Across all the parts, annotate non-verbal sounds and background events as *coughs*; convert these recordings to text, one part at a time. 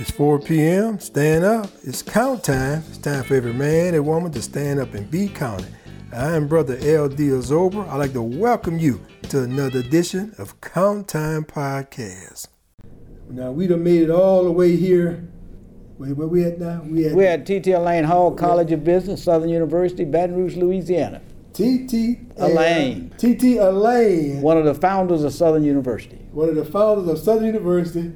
It's 4 p.m. Stand up. It's count time. It's time for every man and woman to stand up and be counted. I am Brother L.D. Azober. I'd like to welcome you to another edition of Count Time Podcast. Now, we done made it all the way here. Wait, where we at now? We at, We're at T.T. Allain Hall College of Business, Southern University, Baton Rouge, Louisiana. T.T. Allain. T.T. Allain. One of the founders of Southern University. one of the founders of Southern University.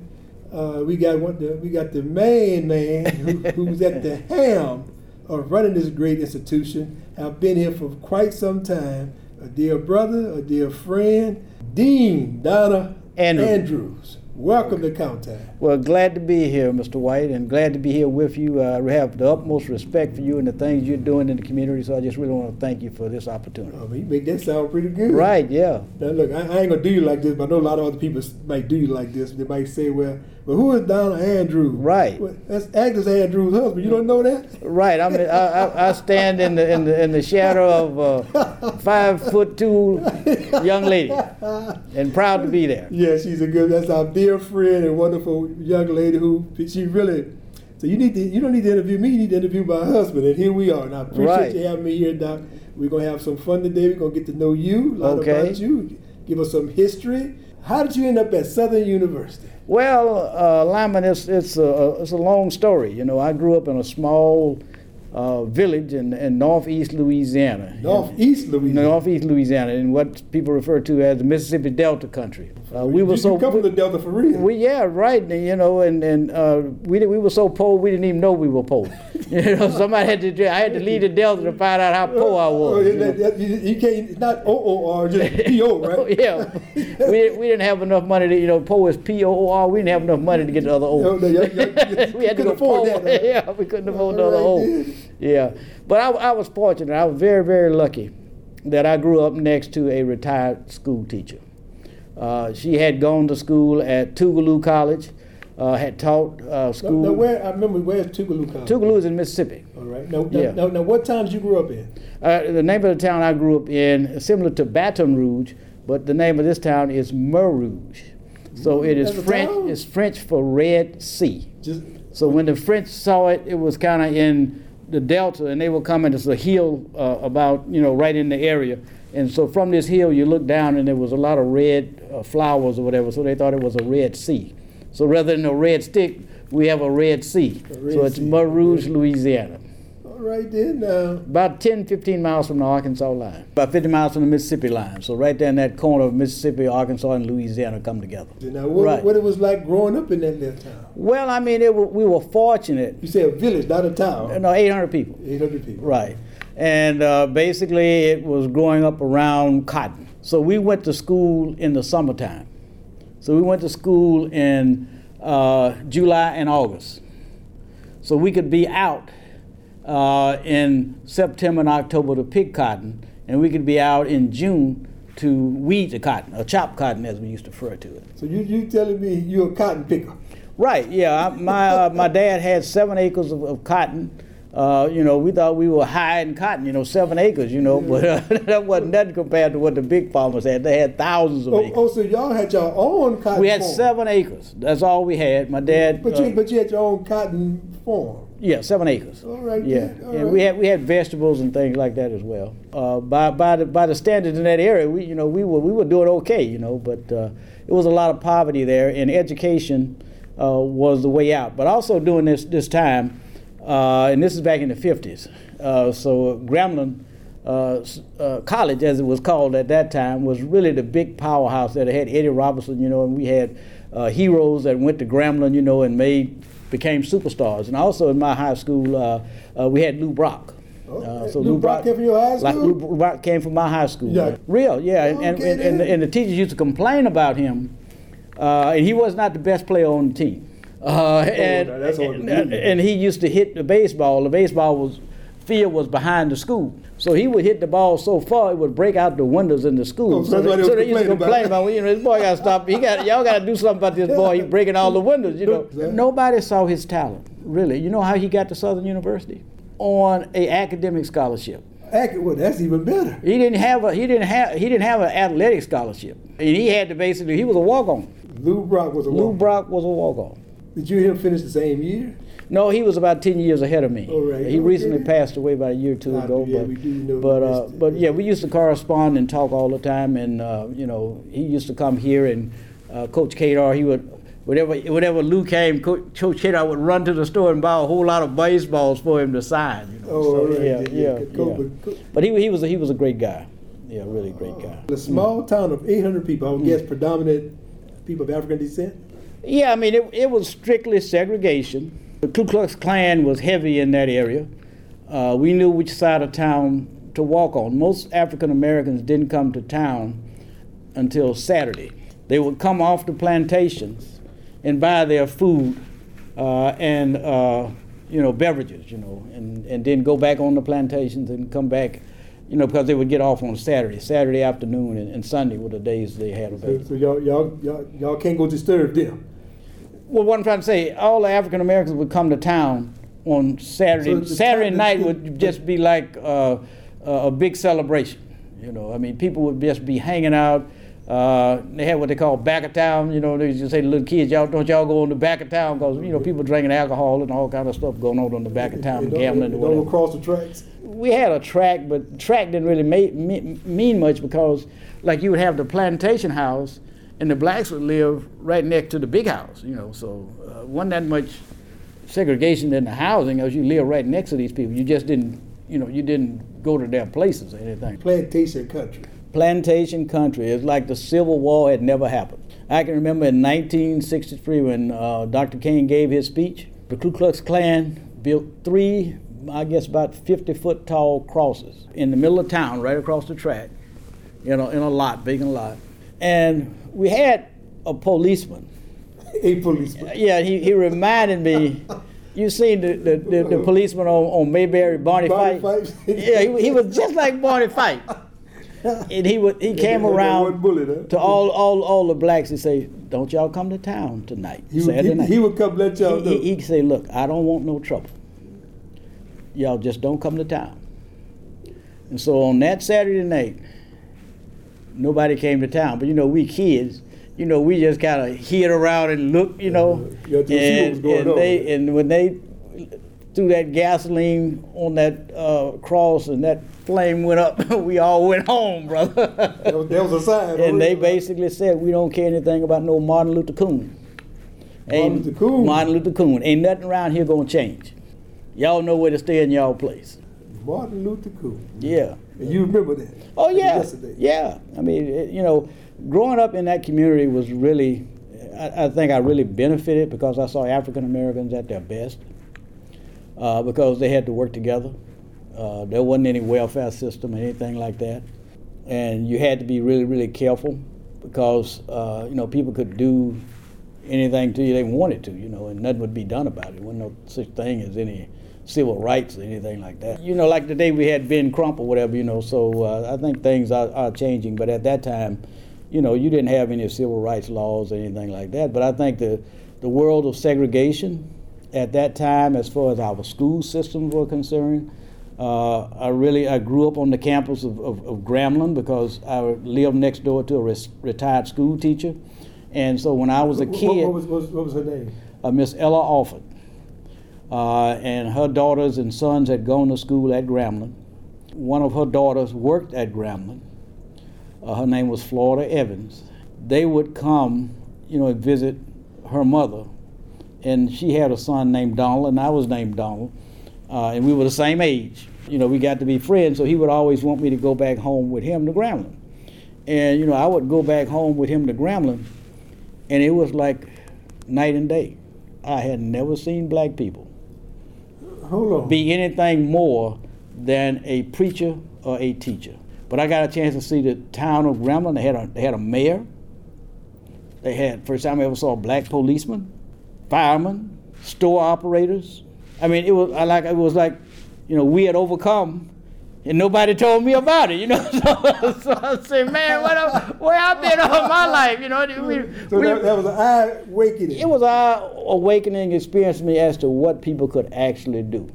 Uh, we got one. The, we got the main man who, who's at the *laughs* helm of running this great institution. I've been here for quite some time. A dear brother, a dear friend, Dean Donald Andrew. Andrews. Welcome to Count Time. Well, glad to be here, Mr. White, and glad to be here with you. Uh, I have the utmost respect for you and the things you're doing in the community, so I just really want to thank you for this opportunity. Um, you make that sound pretty good. Right, yeah. Now look, I, I ain't gonna do you like this, but I know a lot of other people might do you like this. They might say, "Well, well, who is Donald Andrews?" Right. Well, that's Agnes Andrews' husband. You don't know that? Right, I, mean, I, I, I stand in the, in, the, in the shadow of a five foot two young lady and proud to be there. *laughs* Yeah, she's a good. That's our dear friend and wonderful young lady who she really. So you need to. You don't need to interview me. You need to interview my husband. And here we are. And I appreciate Right. you having me here, Doc. We're gonna have some fun today. We're gonna get to know you, a lot Okay. about you, give us some history. How did you end up at Southern University? Well, uh, Lyman, it's, it's, a, it's a long story. You know, I grew up in a small uh, village in, in northeast Louisiana. Northeast Louisiana. Northeast Louisiana, in what people refer to as the Mississippi Delta country. Uh, we were you, so you come from the Delta for real. we yeah right you know and and uh, we we were so poor we didn't even know we were poor. *laughs* you know somebody had to I had to leave the Delta to find out how poor I was. Oh, you that- that- you, you can't. It's not O O R, just P O, *laughs* Oh, right? yeah, we, we didn't have enough money to, you know, poor is P O O R. We didn't have enough money to get the other O. No, no, you- you- *laughs* you we had to couldn't go afford poor. that, yeah, we couldn't afford the All other right, O. then. Yeah, but I, I was fortunate. I was very, very lucky that I grew up next to a retired school teacher. Uh, she had gone to school at Tougaloo College, uh, had taught uh, school. now, where I remember where's Tougaloo College? Tougaloo is in Mississippi. All right. Now, now, Yeah. now, now, what towns you grew up in? Uh, the name of the town I grew up in is similar to Baton Rouge, but the name of this town is Mer Rouge. So it is That's French. It's French for Red Sea. Just So when the French saw it, it was kind of in the delta, and they were coming. There's a hill uh, about you know right in the area, and so from this hill you look down, and there was a lot of red uh, flowers or whatever. So they thought it was a red sea. So rather than a red stick, we have a red sea. A red so it's sea, Rouge. Louisiana. all right then. Now, About 10, 15 miles from the Arkansas line. About 50 miles from the Mississippi line. So right there in that corner of Mississippi, Arkansas, and Louisiana come together. now what, Right. what it was like growing up in that little town? Well, I mean, it, we were fortunate. You say a village, not a town. No, 800 people. Eight hundred people. Right. And uh, basically, it was growing up around cotton. So we went to school in the summertime. So we went to school in uh, July and August. So we could be out uh, in September and October to pick cotton, and we could be out in June to weed the cotton, or chop cotton as we used to refer to it. So you you telling me you're a cotton picker? Right. Yeah. I, my uh, my dad had seven acres of, of cotton. Uh, you know, we thought we were high in cotton. You know, seven acres. You know, but uh, *laughs* that wasn't nothing compared to what the big farmers had. They had thousands of Oh, acres. oh, so y'all had your own cotton. we had farm. seven acres. That's all we had. My dad. But uh, you but you had your own cotton farm. yeah, seven acres. All right. Yeah, all and right. we had we had vegetables and things like that as well. Uh, by by the by the standards in that area, we you know we were we were doing okay, you know, but uh, it was a lot of poverty there, and education uh, was the way out. But also during this this time, uh, and this is back in the fifties, uh, so Grambling. Uh, uh, college, as it was called at that time, was really the big powerhouse that had Eddie Robinson, you know, and we had uh, heroes that went to Grambling, you know, and made became superstars. And also in my high school, uh, uh, we had Lou Brock. Okay. Lou Brock came from your high Like school? Lou Brock came from my high school. Yeah. Real, yeah. And, and, Okay, and, and, the, and the teachers used to complain about him, uh, and he was not the best player on the team. Uh, and, now that's hard to and, and he used to hit the baseball. The baseball was field was behind the school. So he would hit the ball so far it would break out the windows in the school. Oh, so they so they used to about complain it. about, you know, this boy got to stop. He got y'all got to do something about this boy. He's breaking all the windows. You know, Yeah. nobody saw his talent really. You know how he got to Southern University on a academic scholarship. Well, that's even better. He didn't have a he didn't have he didn't have an athletic scholarship, and he had to basically he was a walk on. Lou Brock was a Lou walk. Brock was a walk on. Did you and him finish the same year? No, he was about ten years ahead of me. Oh, right. He Okay. recently passed away about a year or two ago. yeah, but we do know but uh, but yeah, we used to correspond and talk all the time. And uh, you know, he used to come here and uh, Coach Cador, he would. Whenever, whenever Lou came, Co- Coach Cador would run to the store and buy a whole lot of baseballs for him to sign. You know? Oh, So, all right. yeah, yeah, Cool, yeah. but- But he, he was a, he was a great guy. Yeah, really great guy. A small town of 800 people, I would Mm. guess predominant people of African descent. Yeah, I mean, it, it was strictly segregation. The Ku Klux Klan was heavy in that area. Uh, we knew which side of town to walk on. Most African Americans didn't come to town until Saturday. They would come off the plantations and buy their food uh, and uh, you know beverages, you know, and, and then go back on the plantations and come back, you know, because they would get off on Saturday. Saturday afternoon and, and Sunday were the days they had So, available. so y'all, y'all, y'all, y'all can't go disturb them. Well, what I'm trying to say, all the African Americans would come to town on Saturday. So Saturday time- night would just be like uh, a big celebration. You know, I mean, people would just be hanging out. Uh, they had what they call back of town. You know, they used to say to little kids, "Y'all don't y'all go on the back of town because you know people drinking alcohol and all kind of stuff going on on the back of town, don't- gambling they and don't whatever." cross the tracks. we had a track, but track didn't really ma- mean much because, like, you would have the plantation house, and the blacks would live right next to the big house. You know, so uh, wasn't that much segregation in the housing, as you live right next to these people. You just didn't, you know, you didn't go to their places or anything. Plantation country. Plantation country. It's like the Civil War had never happened. I can remember in 1963 when uh, Dr. King gave his speech, the Ku Klux Klan built three, I guess about 50 foot tall crosses in the middle of town, right across the track, you know, in a lot, big and lot. And we had a policeman. A policeman. *laughs* Yeah, he, he reminded me. *laughs* You seen the, the, the, the policeman on, on Mayberry, Barney, Barney Fife? Fife? yeah, he, he was just like Barney Fife. *laughs* And he would he came around bullet, huh? to all, all all the blacks and say, "Don't y'all come to town tonight, He would, Saturday he, night." he would come let y'all he, know. he, he'd say, "Look, I don't want no trouble. Y'all just don't come to town." And so on that Saturday night, nobody came to town. But you know, we kids, you know, we just kind of hid around and looked, you know. You see what was and, and they and when they threw that gasoline on that uh, cross and that flame went up, *laughs* we all went home, brother. that, was, that was a sign. And they basically said, we don't care anything about no Martin Luther King. Ain't- Luther King? Martin Luther King. Ain't nothing around here gonna change. Y'all know where to stay in y'all place. Martin Luther King. Yeah. And you remember that? Oh yeah. Yesterday. Yeah. I mean, it- you know, growing up in that community was really, I, I think I really benefited because I saw African Americans at their best. Uh, because they had to work together. Uh, there wasn't any welfare system or anything like that, and you had to be really, really careful because uh, you know people could do anything to you they wanted to, you know, and nothing would be done about it. There wasn't no such thing as any civil rights or anything like that. You know, like the day we had Ben Crump or whatever, you know. So uh, I think things are, are changing, but at that time, you know, you didn't have any civil rights laws or anything like that. But I think the the world of segregation at that time, as far as our school systems were concerned, uh, I really I grew up on the campus of, of, of Grambling because I lived next door to a res- retired school teacher, and so when I was a kid, What, was, what, was, what was her name? uh, Miss Ella Alford, uh, and her daughters and sons had gone to school at Grambling. One of her daughters worked at Grambling. Uh, her name was Florida Evans. They would come, you know, and visit her mother, and she had a son named Donald, and I was named Donald, uh, and we were the same age. You know, we got to be friends, so he would always want me to go back home with him to Grambling. And you know, I would go back home with him to Grambling, and it was like night and day. I had never seen black people. Be anything more than a preacher or a teacher. But I got a chance to see the town of Grambling. They had a, they had a mayor. They had first time I ever saw a black policeman, firemen, store operators. I mean, it was I like it was like, you know, we had overcome, and nobody told me about it. You know, *laughs* so, so I said, man, what where I been all my life? You know, we, so we- that, that was an eye awakening. it was our awakening experience for me as to what people could actually do.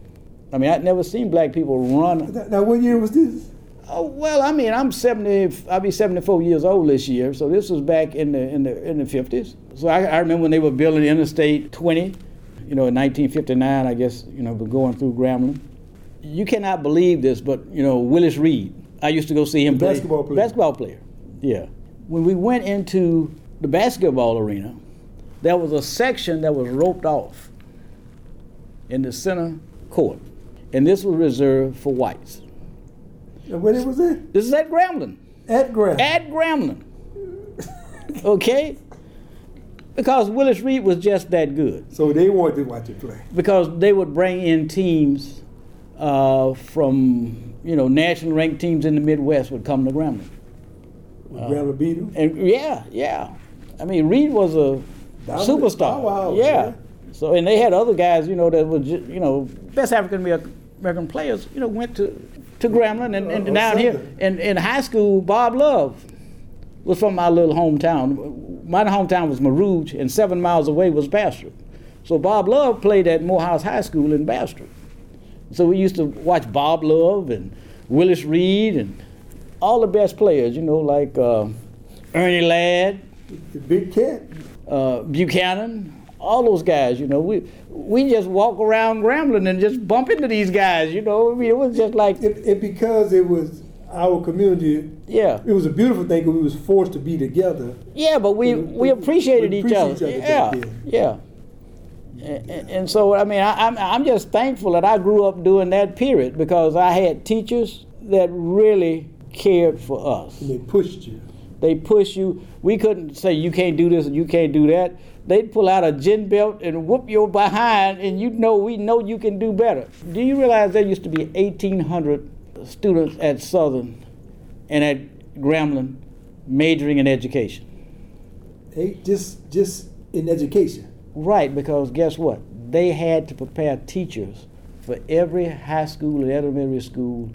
I mean, I'd never seen black people run. Now, now, what year was this? Oh well, I mean, I'm 70. I'll be 74 years old this year. So this was back in the in the in the 50s. So I, I remember when they were building Interstate 20. You know, in 1959, I guess. You know, going through Grambling. You cannot believe this, but you know, Willis Reed. I used to go see him play. basketball player. Basketball player. Yeah. When we went into the basketball arena, there was a section that was roped off in the center court, and this was reserved for whites. And when it was it? This is at Grambling. At Graham. At Grambling. okay? Because Willis Reed was just that good. so they wanted to watch it play. Because they would bring in teams uh, from, you know, national ranked teams in the Midwest would come to Grambling. Uh, Graham beat them. And yeah, yeah. I mean, Reed was a superstar. powerhouse, yeah. yeah. So and they had other guys, you know, that were ju- you know best African American players. You know, went to to Grambling and, and Uh, down here in in high school. Bob Love was from my little hometown. My hometown was Mer Rouge, and seven miles away was Bastrop. So Bob Love played at Morehouse High School in Bastrop. So we used to watch Bob Love and Willis Reed and all the best players, you know, like uh, Ernie Ladd, The big cat. uh, Buchanan, all those guys. You know, we we just walk around Grambling and just bump into these guys. You know, I mean, it was just like, It, it because it was our community. yeah, It was a beautiful thing because we was forced to be together. yeah. But we we appreciated We each appreciate other. each other Yeah, yeah. And, and- so I mean, I, I'm I'm just thankful that I grew up during that period because I had teachers that really cared for us. And they pushed you. They push you. We couldn't say you can't do this and you can't do that. They'd pull out a gin belt and whoop your behind, and you know we know you can do better. Do you realize there used to be 1,800 students at Southern and at Grambling majoring in education? Hey, just just in education. Right, because guess what? They had to prepare teachers for every high school and elementary school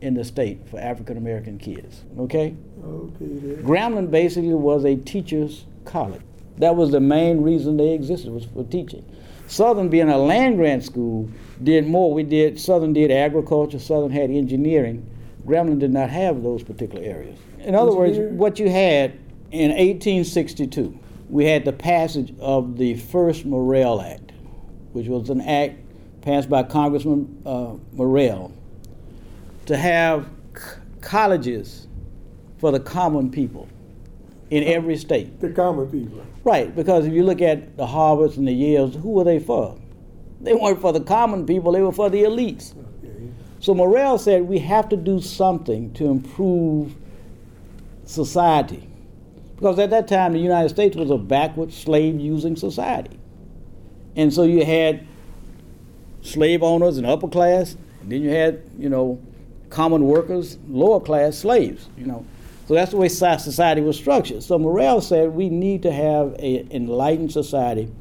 in the state for African American kids. Okay? Okay. Then. Grambling basically was a teacher's college. That was the main reason they existed was for teaching. Southern, being a land grant school, did more. We did Southern did agriculture. Southern had engineering. Grambling did not have those particular areas. In other words, what you had in 1862, we had the passage of the first Morrill Act, which was an act passed by Congressman uh, Morrill to have c- colleges for the common people in every state. The common people. Right, because if you look at the Harvards and the Yales, who were they for? They weren't for the common people, they were for the elites. Okay. So Morrill said we have to do something to improve society. Because at that time, the United States was a backward slave using society. And so you had slave owners and upper class, and then you had, you know, common workers, lower class slaves, you know. So that's the way society was structured. So Morrill said we need to have an enlightened society.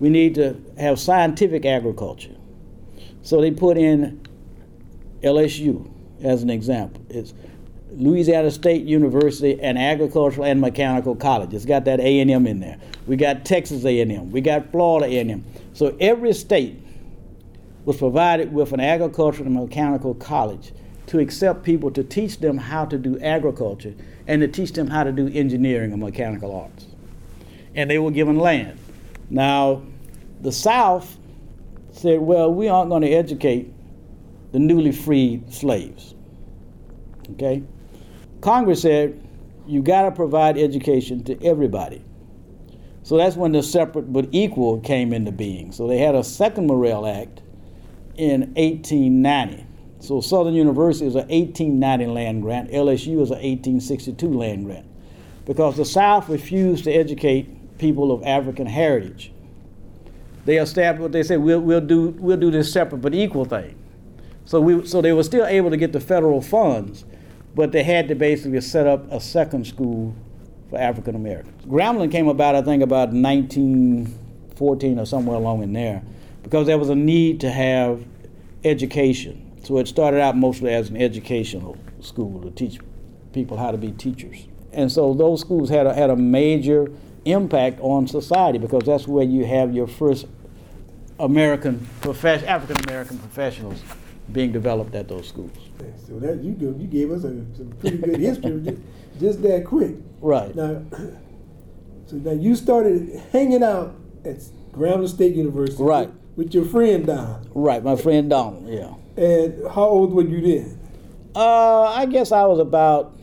We need to have scientific agriculture. So they put in LSU as an example. It's Louisiana State University and Agricultural and Mechanical College. It's got that A&M in there. We got Texas A&M. We got Florida A&M. So every state was provided with an agricultural and mechanical college to accept people to teach them how to do agriculture and to teach them how to do engineering and mechanical arts. And they were given land. Now, the South said, well, we aren't going to educate the newly freed slaves. Okay? Congress said, you got to provide education to everybody. So that's when the separate but equal came into being. So they had a second Morrill Act in 1890. So Southern University is an 1890 land grant. LSU is an 1862 land grant. Because the South refused to educate people of African heritage. They established what they said, we'll, we'll, do, we'll do this separate but equal thing. So, we, so they were still able to get the federal funds, but they had to basically set up a second school for African Americans. Grambling came about, I think, about 1914 or somewhere along in there, because there was a need to have education. So it started out mostly as an educational school to teach people how to be teachers. And so those schools had a, had a major impact on society because that's where you have your first American African American professionals being developed at those schools. So that you you gave us a, some pretty good history just, just that quick. Right. Now, *clears throat* so now you started hanging out at Grambling State University. Right. With, your friend Don. Right, my friend Donald. Yeah. And how old were you then? Uh, I guess I was about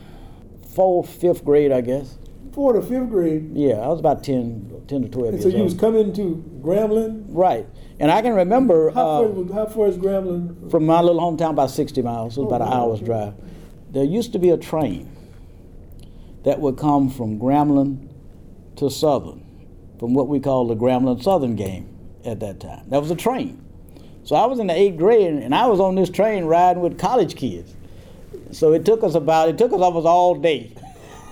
fourth, fifth grade. I guess. Fourth or fifth grade. Yeah, I was about 10, 10 to twelve And years so you old. was coming to Grambling. right, and I can remember How uh, far, was- how far is Grambling? from my little hometown about sixty miles. It was about an Oh, hour's drive. There used to be a train that would come from Grambling to Southern, from what we call the Grambling Southern game at that time. That was a train. So I was in the eighth grade, and I was on this train riding with college kids. So it took us about it took us almost all day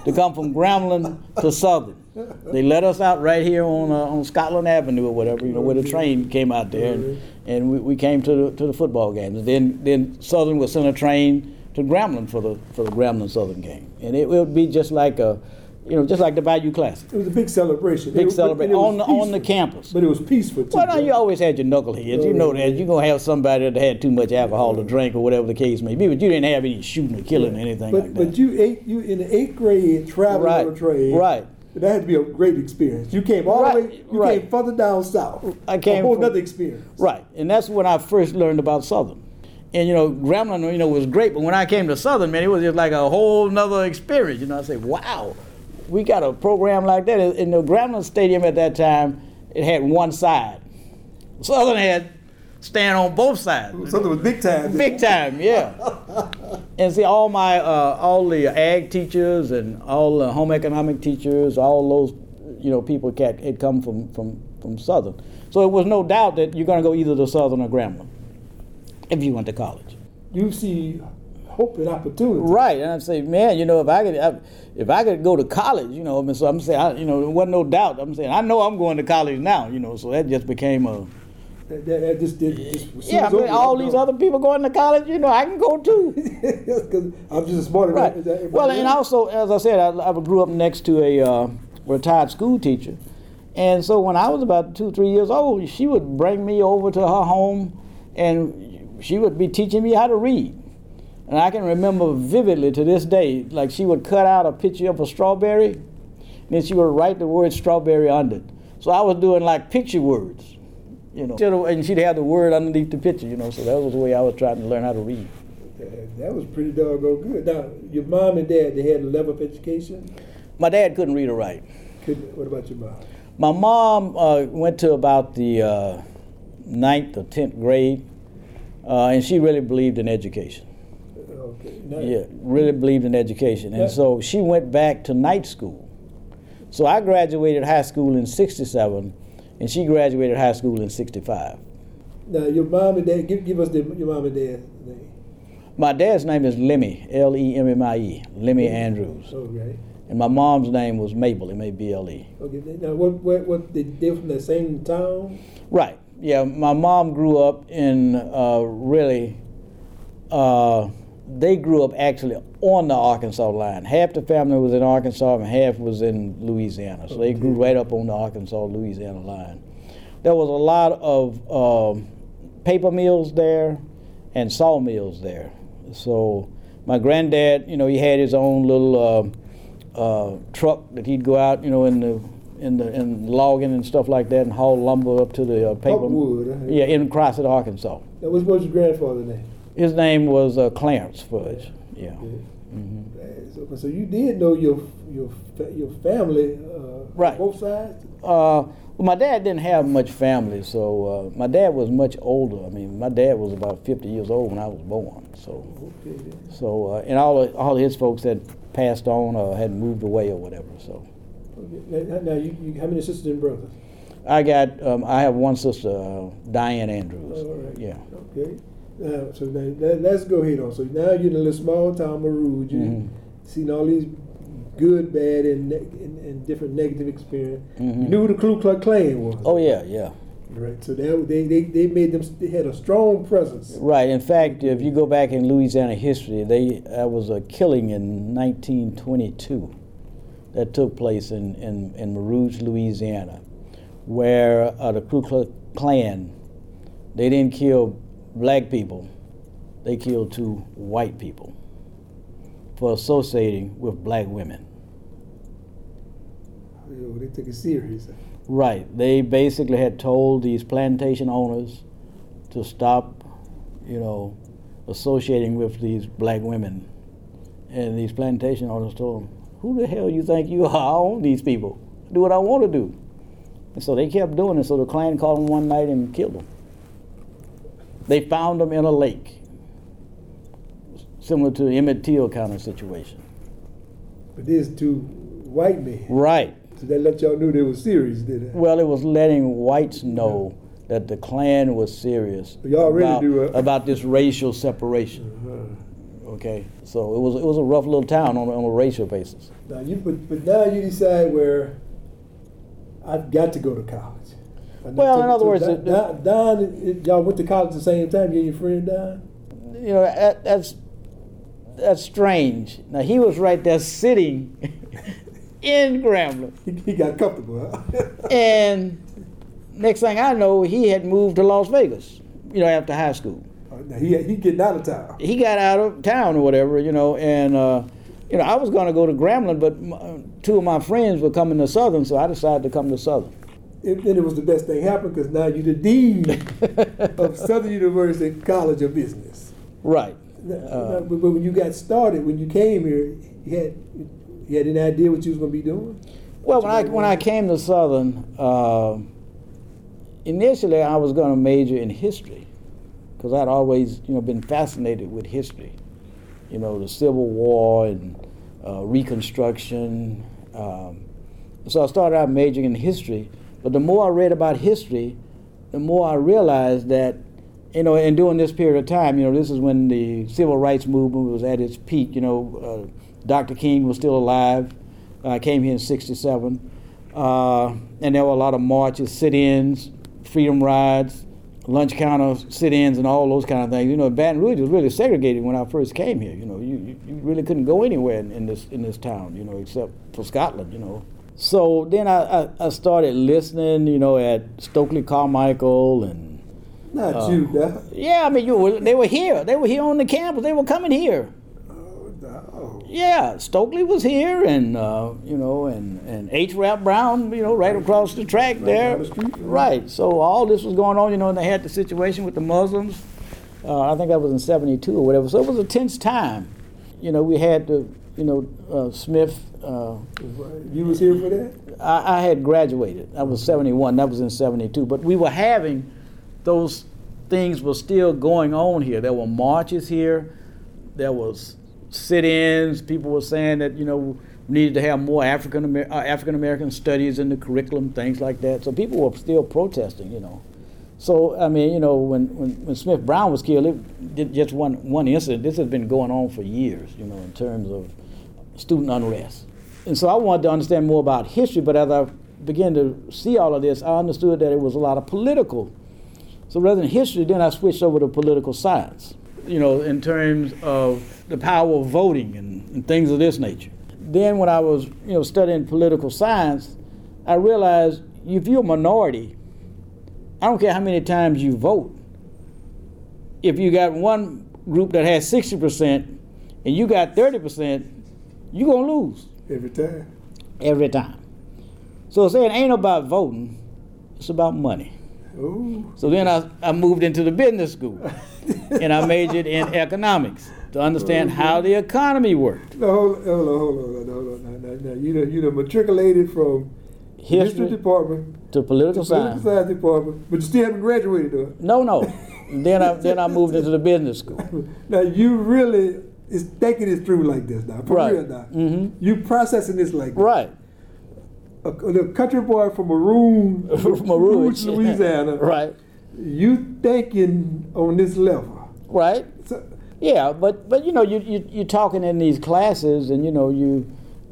to come from Grambling to Southern. They let us out right here on uh, on Scotland Avenue or whatever, you know, where the train came out there, and, and we, we came to the to the football games. And then then Southern would send a train to Grambling for the for the Grambling Southern game, and it would be just like a, you know, just like the Bayou Classic, It was a big celebration. big celebration and it was on the on the campus. But it was peaceful too. Well, right? you always had your knuckleheads. You know that you're gonna have somebody that had too much alcohol to drink or whatever the case may be. But you didn't have any shooting or killing or anything But like that. but you eight you in the eighth grade traveling Right, on a train. right. That had to be a great experience. You came all Right, the way. You right. came further down south. I came a whole from- other experience. Right, and that's when I first learned about Southern. And you know, Grambling, you know, was great, but when I came to Southern, man, it was just like a whole nother experience. You know, I said, "Wow, we got a program like that." In the Grambling Stadium at that time, it had one side. Southern had stand on both sides. Something was big time. Big time, yeah. and see, all my, uh, all the ag teachers and all the home economic teachers, all those, you know, people had, had come from, from, from Southern. So it was no doubt that you're going to go either to Southern or Grambling if you went to college. You see hope and opportunity. Right, and I say, man, you know, if I could, I, if I could go to college, you know, I mean, so I'm saying, I, you know, there wasn't no doubt. I'm saying, I know I'm going to college now, you know, so that just became a, That, that, that just did. Just, yeah, I mean, over, all these other people going to college, you know, I can go too. *laughs* Because I'm just as smart as Right. as Well, and also, as I said, I, I grew up next to a uh, retired school teacher. And so when I was about two, three years old, she would bring me over to her home and she would be teaching me how to read. And I can remember vividly to this day, like she would cut out a picture of a strawberry, and then she would write the word strawberry under it. So I was doing like picture words, you know. And she'd have the word underneath the picture, you know. So that was the way I was trying to learn how to read. That- that was pretty doggone good. Now, your mom and dad, they had a level of education. My dad couldn't read or write. Could, what about your mom? My mom uh, went to about the uh, ninth or tenth grade, uh, and she really believed in education. Okay. Now, Yeah, really believed in education, and Yeah. so she went back to night school. So I graduated high school in '67, and she graduated high school in '65. Now, your mom and dad, give, give us the, your mom and dad's name. My dad's name is Lemmie, L-E-M-M-I-E, Lemmie Andrews, Okay. and my mom's name was Mable, M-A-B-L-E. Okay. Now, what, what, what, they, they from the same town? Right. Yeah, my mom grew up in uh, really. Uh, they grew up actually on the Arkansas line. Half the family was in Arkansas and half was in Louisiana. So they grew right up on the Arkansas Louisiana line. There was a lot of um, paper mills there and sawmills there. So my granddad, you know, he had his own little uh, uh, truck that he'd go out, you know, in the in the in logging and stuff like that, and haul lumber up to the uh, paper. Pulpwood. Yeah, in Crossett, Arkansas. Now, what was your grandfather's name? His name was uh, Clarence Fudge. Yeah. Okay. hmm Uh, So, so you did know your your your family, uh, Right. Both sides. Uh, well, my dad didn't have much family, so uh, my dad was much older. I mean, my dad was about 50 years old when I was born. So, Okay. Then. so uh, and all of, all of his folks had passed on or had moved away or whatever. So, Okay. Now, now you, you, how many sisters and brothers? I got um, I have one sister, uh, Diane Andrews. All right. Yeah. Okay. Now, so now, let, let's go ahead on. So now you're in a little small town, Mer Rouge. You Mhm. seen all these good, bad, and, ne- and, and different negative experience. You Mhm. knew who the Ku Klux Klan was. Oh yeah, yeah. Right. So that, they, they they made them. They had a strong presence. Right. In fact, if you go back in Louisiana history, they there was a killing in 1922 that took place in in, in Mer Rouge, Louisiana, where uh, the Ku Klux Klan they didn't kill black people, they killed two white people for associating with black women. Oh, they took it serious. Right. They basically had told these plantation owners to stop, you know, associating with these black women. And these plantation owners told them, Who the hell you think you are? I own these people. Do what I want to do. And so they kept doing it. So the Klan called them one night and killed them. They found them in a lake, similar to the Emmett Till kind of situation. But these two white men. Right. So that let y'all know they were serious, did it? Well, it was letting whites know that the Klan was serious Y'all really about, do, uh, about this racial separation. Uh-huh. Okay, so it was it was a rough little town on, a- on a racial basis. Now you, but, but now you decide where I've got to go to college. Well, in other words, Don, Don, Don, y'all went to college at the same time. You and your friend Don. You know that, that's that's strange. Now he was right there sitting *laughs* in Grambling, He, he got comfortable. Huh? *laughs* and next thing I know, he had moved to Las Vegas. You know, after high school. now he he getting out of town. he got out of town or whatever, you know, and uh, you know I was going to go to Grambling, but uh, two of my friends were coming to Southern, so I decided to come to Southern. And then it was the best thing happened because now you're the dean *laughs* of Southern University College of Business. Right. Now- Uh, but, but when you got started, when you came here, you had you had any idea what you was going to be doing? Well, when I when I came to Southern, uh, initially I was going to major in history because I'd always you know been fascinated with history, you know the Civil War and uh, Reconstruction. Um, so I started out majoring in history, but the more I read about history, the more I realized that you know, and during this period of time, you know, this is when the civil rights movement was at its peak. You know, uh, Dr. King was still alive. I came here in '67, uh, and there were a lot of marches, sit-ins, freedom rides, lunch counter sit-ins, and all those kind of things. You know, Baton Rouge was really segregated when I first came here. You know, you, you you really couldn't go anywhere in, in this in this town. You know, except for Scotland. You know. So then I, I, I started listening. You know, at Stokely Carmichael and Not Uh, you, Doc. yeah, I mean, you were, they were here. They were here on the campus. They were coming here. Oh, no. Yeah, Stokely was here, and uh, you know, and and H. Rap Brown, you know, right across the track there. the street, yeah. Right. So all this was going on, you know, and they had the situation with the Muslims. Uh, I think that was in '72 or whatever. So it was a tense time. You know, we had the, you know, uh, Smith. Uh, You was here for that? I, I had graduated. I was 71. That was in 72. But we were having those things were still going on here. There were marches here. There was sit-ins. People were saying that you know we needed to have more African Amer- uh, African American studies in the curriculum, things like that. So people were still protesting. You know. So I mean, you know, when, when, when Smith Brown was killed, it did just one one incident. This has been going on for years. You know, in terms of student unrest. And so I wanted to understand more about history, but as I began to see all of this, I understood that it was a lot of political. So rather than history, then I switched over to political science, you know, in terms of the power of voting and, and things of this nature. Then when I was, you know, studying political science, I realized if you're a minority, I don't care how many times you vote, if you got one group that has 60% and you got 30%, you're going to lose Every time. every time. So saying ain't about voting, it's about money. Oh. So then I, I moved into the business school *laughs* and I majored in economics to understand oh, how the economy worked. No, hold, hold on, hold on, hold on, hold on. Now, now, now, you done, you done matriculated from history History department to political to political science. science department, but you still haven't graduated though. No, no. *laughs* then I then I moved into the business school. Now you really is thinking it through like this now, for Right. real now. Mhm. You processing this like this. Right. A, a country boy from Maroon, *laughs* From Maroon, Louisiana. Right. You thinking on this level. Right. So, Yeah, but but you know you you you're talking in these classes and you know you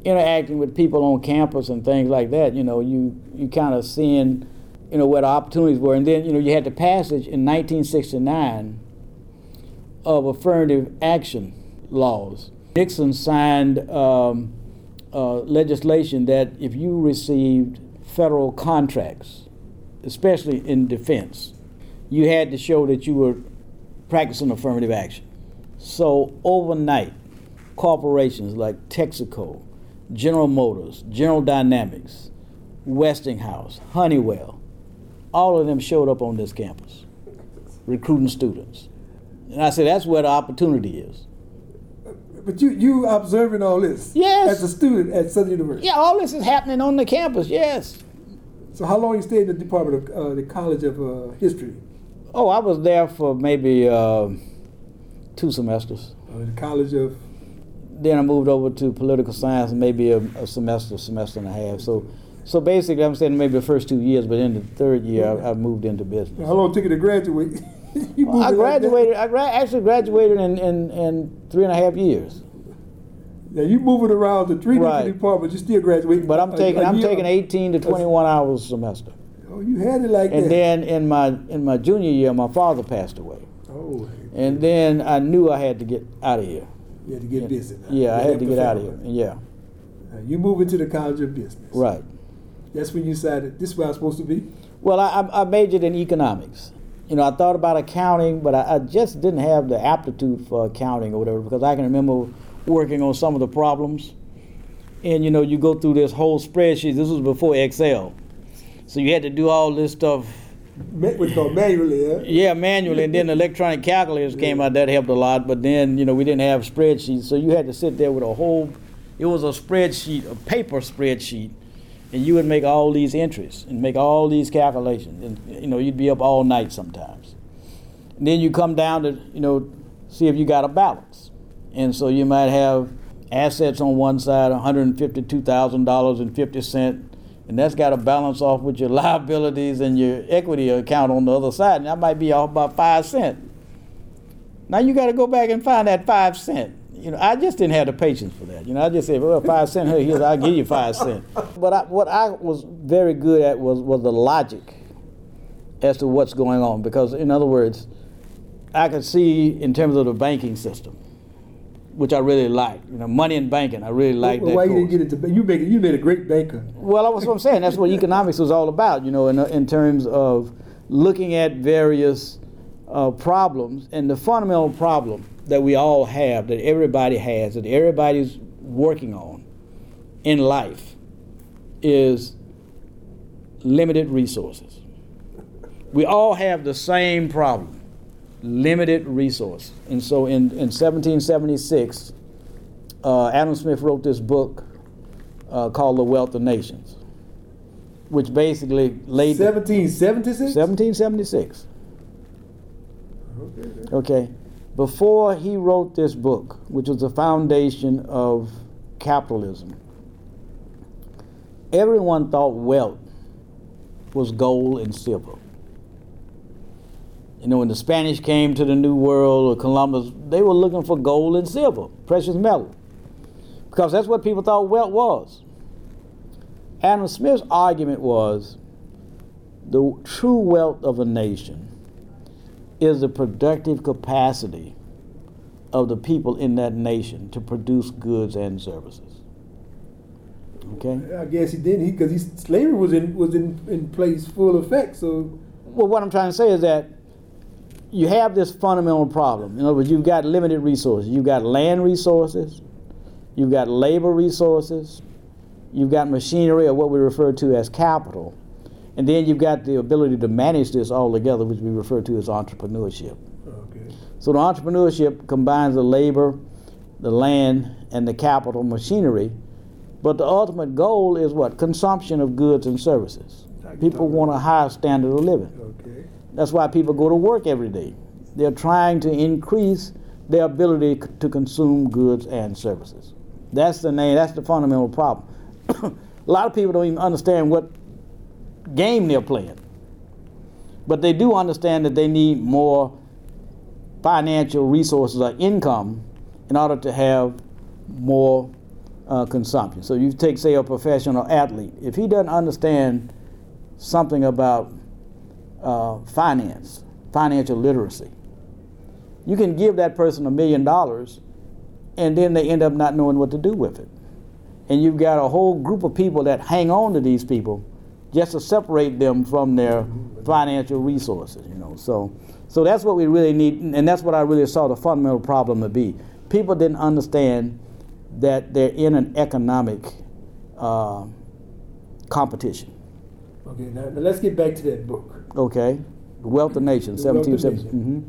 interacting with people on campus and things like that. You know you you kind of seeing you know what the opportunities were, and then you know you had the passage in 1969 of affirmative action laws. Nixon signed um, uh, legislation that if you received federal contracts, especially in defense, you had to show that you were practicing affirmative action. So overnight, corporations like Texaco, General Motors, General Dynamics, Westinghouse, Honeywell, all of them showed up on this campus recruiting students. And I said, that's where the opportunity is. But you you observing all this? Yes. As a student at Southern University. Yeah, all this is happening on the campus, yes. So how long you stayed in the Department of uh, the College of uh, History? Oh, I was there for maybe uh, two semesters. Uh, the College of Then I moved over to political science, maybe a, a semester, semester and a half. So, so basically, I'm saying maybe the first two years, but in the third year, I, I moved into business. how long it took you to graduate? *laughs* Well, I moved it like that? graduated. I gra- actually graduated in, in, in three and a half years. Now you moving around to three Right. different departments, you still graduating. But I'm taking I'm year- taking 18 to 21 hours a semester. Oh, you had it like And that. then in my in my junior year, my father passed away, oh, and then I knew I had to get out of here. you had to get busy. now. Yeah, I had to get out of here. Yeah, Now, you move into the College of Business. right. That's when you decided this is where I'm supposed to be. Well, I I majored in economics. You know, I thought about accounting, but I, I just didn't have the aptitude for accounting or whatever because I can remember working on some of the problems. And you know, you go through this whole spreadsheet. This was before Excel, so you had to do all this stuff. What's called manually, yeah. Yeah, manually, and then electronic calculators came out. That helped a lot. But then, you know, we didn't have spreadsheets, so you had to sit there with a whole. It was a spreadsheet, a paper spreadsheet, and you would make all these entries and make all these calculations, and you know, you'd be up all night sometimes. And then you come down to, you know, see if you got a balance, and so you might have assets on one side, one hundred and fifty-two thousand dollars and fifty cent. And that's got to balance off with your *laughs* liabilities and your equity account on the other side. And that might be off by five cent. Now you got to go back and find that five cent. You know, I just didn't have the patience for that. You know, I just said, well, five cent, here, here's, I'll give you five cent. But I, what I was very good at was, was the logic as to what's going on. Because, in other words, I could see in terms of the banking system, which I really liked. You know, money and banking, I really liked Well, that. why you didn't get into you make you made a great banker. Well, that's what I'm saying. That's what economics was all about, you know, in, in terms of looking at various uh, problems. And the fundamental problem that we all have, that everybody has, that everybody's working on in life is limited resources. We all have the same problem limited resources. And so in, in 1776, uh, Adam Smith wrote this book uh, called The Wealth of Nations, which basically laid the- 1776. 1776. Okay. Before he wrote this book, which was the foundation of capitalism, everyone thought wealth was gold and silver. You know, when the Spanish came to the New World or Columbus, they were looking for gold and silver, precious metal, because that's what people thought wealth was. Adam Smith's argument was the true wealth of a nation is the productive capacity of the people in that nation to produce goods and services. Okay? I guess he didn't because he, slavery was in was in, in place full effect. So Well, what I'm trying to say is that you have this fundamental problem. In other words, you've got limited resources. You've got land resources, you've got labor resources, you've got machinery or what we refer to as capital, and then you've got the ability to manage this all together, which we refer to as entrepreneurship. okay. So the entrepreneurship combines the labor, the land, and the capital machinery. But the ultimate goal is what? Consumption of goods and services. People want a higher standard of living. Okay. That's why people go to work every day. They're trying to increase their ability c- to consume goods and services. That's the name, that's the fundamental problem. *coughs* a lot of people don't even understand what game they're playing. But they do understand that they need more financial resources or income in order to have more uh, consumption. So you take, say, a professional athlete. If he doesn't understand something about uh, finance, financial literacy, you can give that person a million dollars and then they end up not knowing what to do with it. And you've got a whole group of people that hang on to these people just to separate them from their financial resources, you know. So So that's what we really need, and that's what I really saw the fundamental problem to be. People didn't understand that they're in an economic uh, competition. Okay, now, now let's get back to that book. Okay, The Wealth of Nations, The Wealth 1770. Nations. hmm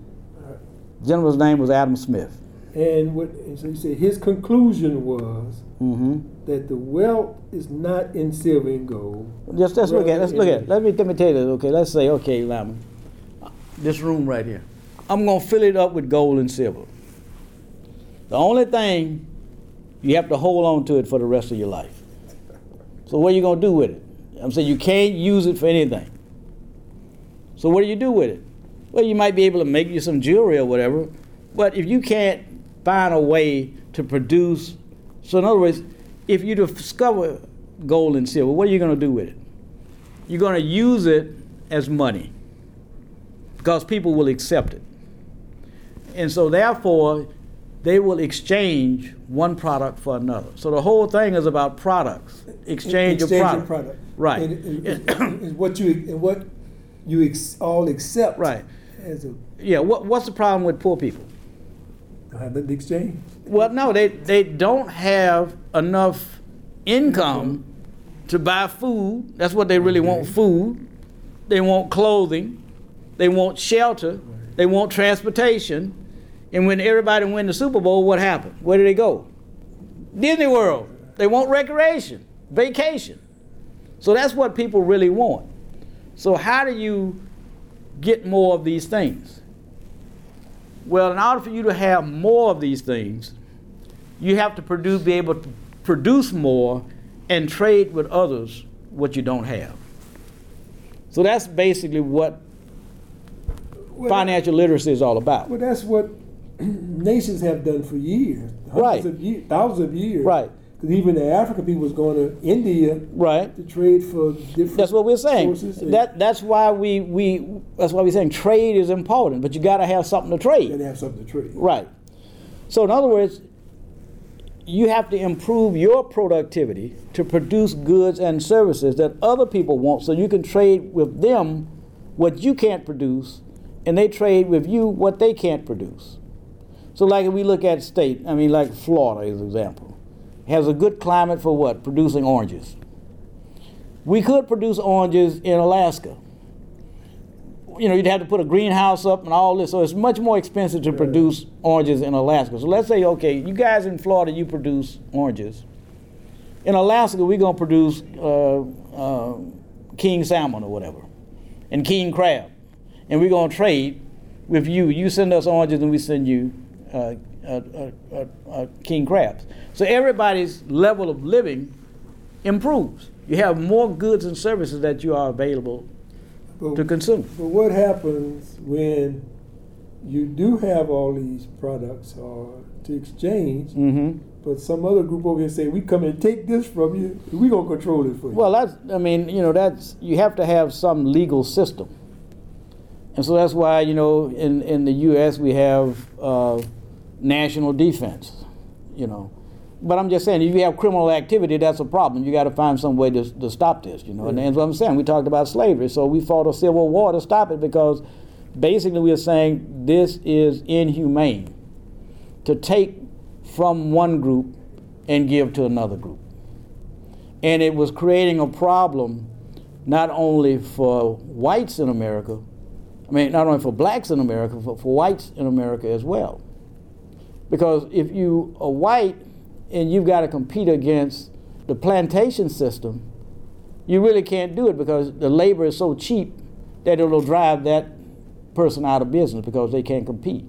Gentleman's name was Adam Smith. And what and so you said his conclusion was hmm that the wealth is not in silver and gold. Just let's look at let's look at let me let me tell you this. Okay, let's say okay, Lyman, this room right here. I'm gonna fill it up with gold and silver. The only thing you have to hold on to it for the rest of your life. So what are you gonna do with it? I'm saying you can't use it for anything. So what do you do with it? Well, you might be able to make you some jewelry or whatever, but if you can't find a way to produce, so in other words, if you discover gold and silver, what are you going to do with it? You're going to use it as money because people will accept it. And so therefore, they will exchange one product for another. So the whole thing is about products, exchange of Exchanging product. Right. And it- is what you and what you ex, all accept. Right. As a Yeah, what, what's the problem with poor people? Uh, have the exchange. Well, no, they, they don't have enough income to buy food. That's what they really want mm-hmm. food. They want clothing. They want shelter. They want transportation. And when everybody win the Super Bowl, what happened? Where do they go? Disney World. They want recreation, vacation. So that's what people really want. So, how do you get more of these things? Well, in order for you to have more of these things, you have to produce, be able to produce more and trade with others what you don't have. So that's basically what Well, financial literacy is all about. Well, that's what *clears throat* nations have done for years, hundreds Right. of years, thousands of years. Right. Because even the African people was going to India Right. to trade for different. That's what we're saying. That that's why we, we that's why we're saying trade is important, but you got to have something to trade. and have something to trade. Right. So, in other words, you have to improve your productivity to produce goods and services that other people want so you can trade with them what you can't produce and they trade with you what they can't produce. So, like if we look at state, I mean, like Florida is an example, has a good climate for what? Producing oranges. We could produce oranges in Alaska you know, you'd have to put a greenhouse up and all this. So it's much more expensive to produce oranges in Alaska. So let's say, okay, you guys in Florida, you produce oranges. In Alaska, we're gonna produce uh, uh, king salmon or whatever, and king crab, and we're gonna trade with you. You send us oranges, and we send you uh, uh, uh, uh, uh, king crabs. So everybody's level of living improves. You have more goods and services that you are available But, to consume. but what happens when you do have all these products or to exchange, Mm-hmm. but some other group over here say, we come and take this from you, we gonna control it for you. Well, that's, I mean, you know, that's, you have to have some legal system. And so that's why, you know, in, in the U.S. we have uh, national defense, you know. But I'm just saying, if you have criminal activity, that's a problem. You got to find some way to, to stop this, you know. And that's what I'm saying. We talked about slavery, so we fought a civil war to stop it because basically we are saying this is inhumane to take from one group and give to another group and it was creating a problem not only for whites in America, I mean, not only for blacks in America, but for whites in America as well. Because if you are white and you've got to compete against the plantation system, you really can't do it because the labor is so cheap that it'll drive that person out of business because they can't compete.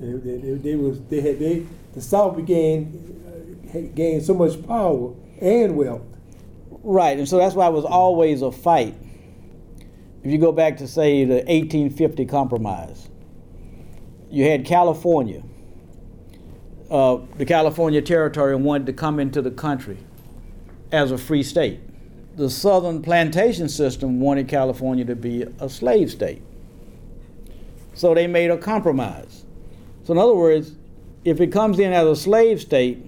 They, they, they, they was they had they the South began uh, gained so much power and wealth. Right, and so that's why it was always a fight. If you go back to, say, the 1850 Compromise, you had California. Uh, the California Territory and wanted to come into the country as a free state. The Southern plantation system wanted California to be a slave state. So they made a compromise. So, in other words, if it comes in as a slave state,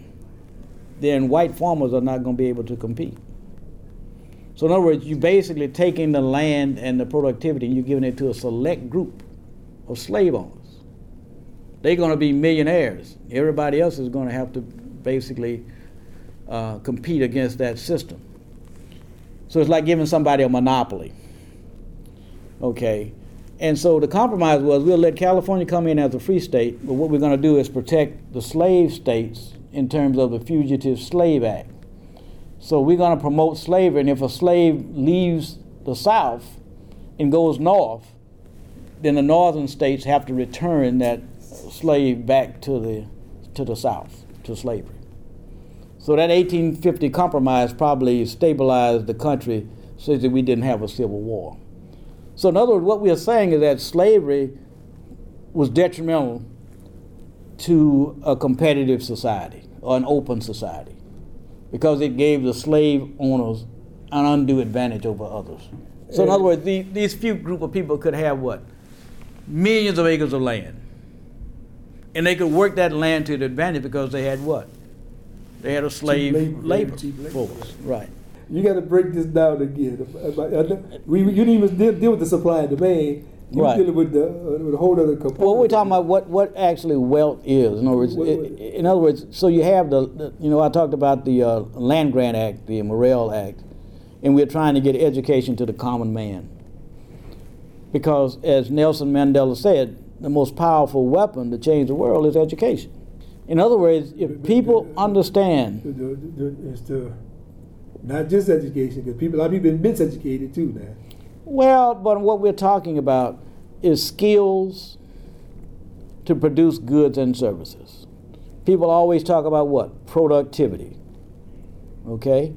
then white farmers are not going to be able to compete. So in other words, you're basically taking the land and the productivity and you're giving it to a select group. of slave owners. They're going to be millionaires. Everybody else is going to have to basically uh, compete against that system. So it's like giving somebody a monopoly. Okay. And so the compromise was we'll let California come in as a free state, but what we're going to do is protect the slave states in terms of the Fugitive Slave Act. So we're going to promote slavery, and if a slave leaves the South and goes north, then the northern states have to return that slave back to the to the South to slavery. So that 1850 compromise probably stabilized the country so that we didn't have a civil war. So in other words, what we are saying is that slavery was detrimental to a competitive society or an open society because it gave the slave owners an undue advantage over others. So in other words, these, these few group of people could have what? Millions of acres of land. And they could work that land to their advantage because they had what? They had a slave labor, labor force. Right. You got to break this down again. We, you didn't even deal, deal with the supply and demand. You're right. dealing with the, uh, with a whole other component. Well, we're talking about what, what actually wealth is. In other words, what, what? In other words, so you have the, the, you know, I talked about the uh, Land Grant Act, the Morrill Act, and we're trying to get education to the common man. Because as Nelson Mandela said, the most powerful weapon to change the world is education. In other words, if people understand, it's to not just education, because people, a lot of people have been miseducated too now. Well, but what we're talking about is skills to produce goods and services. People always talk about what? Productivity. Okay?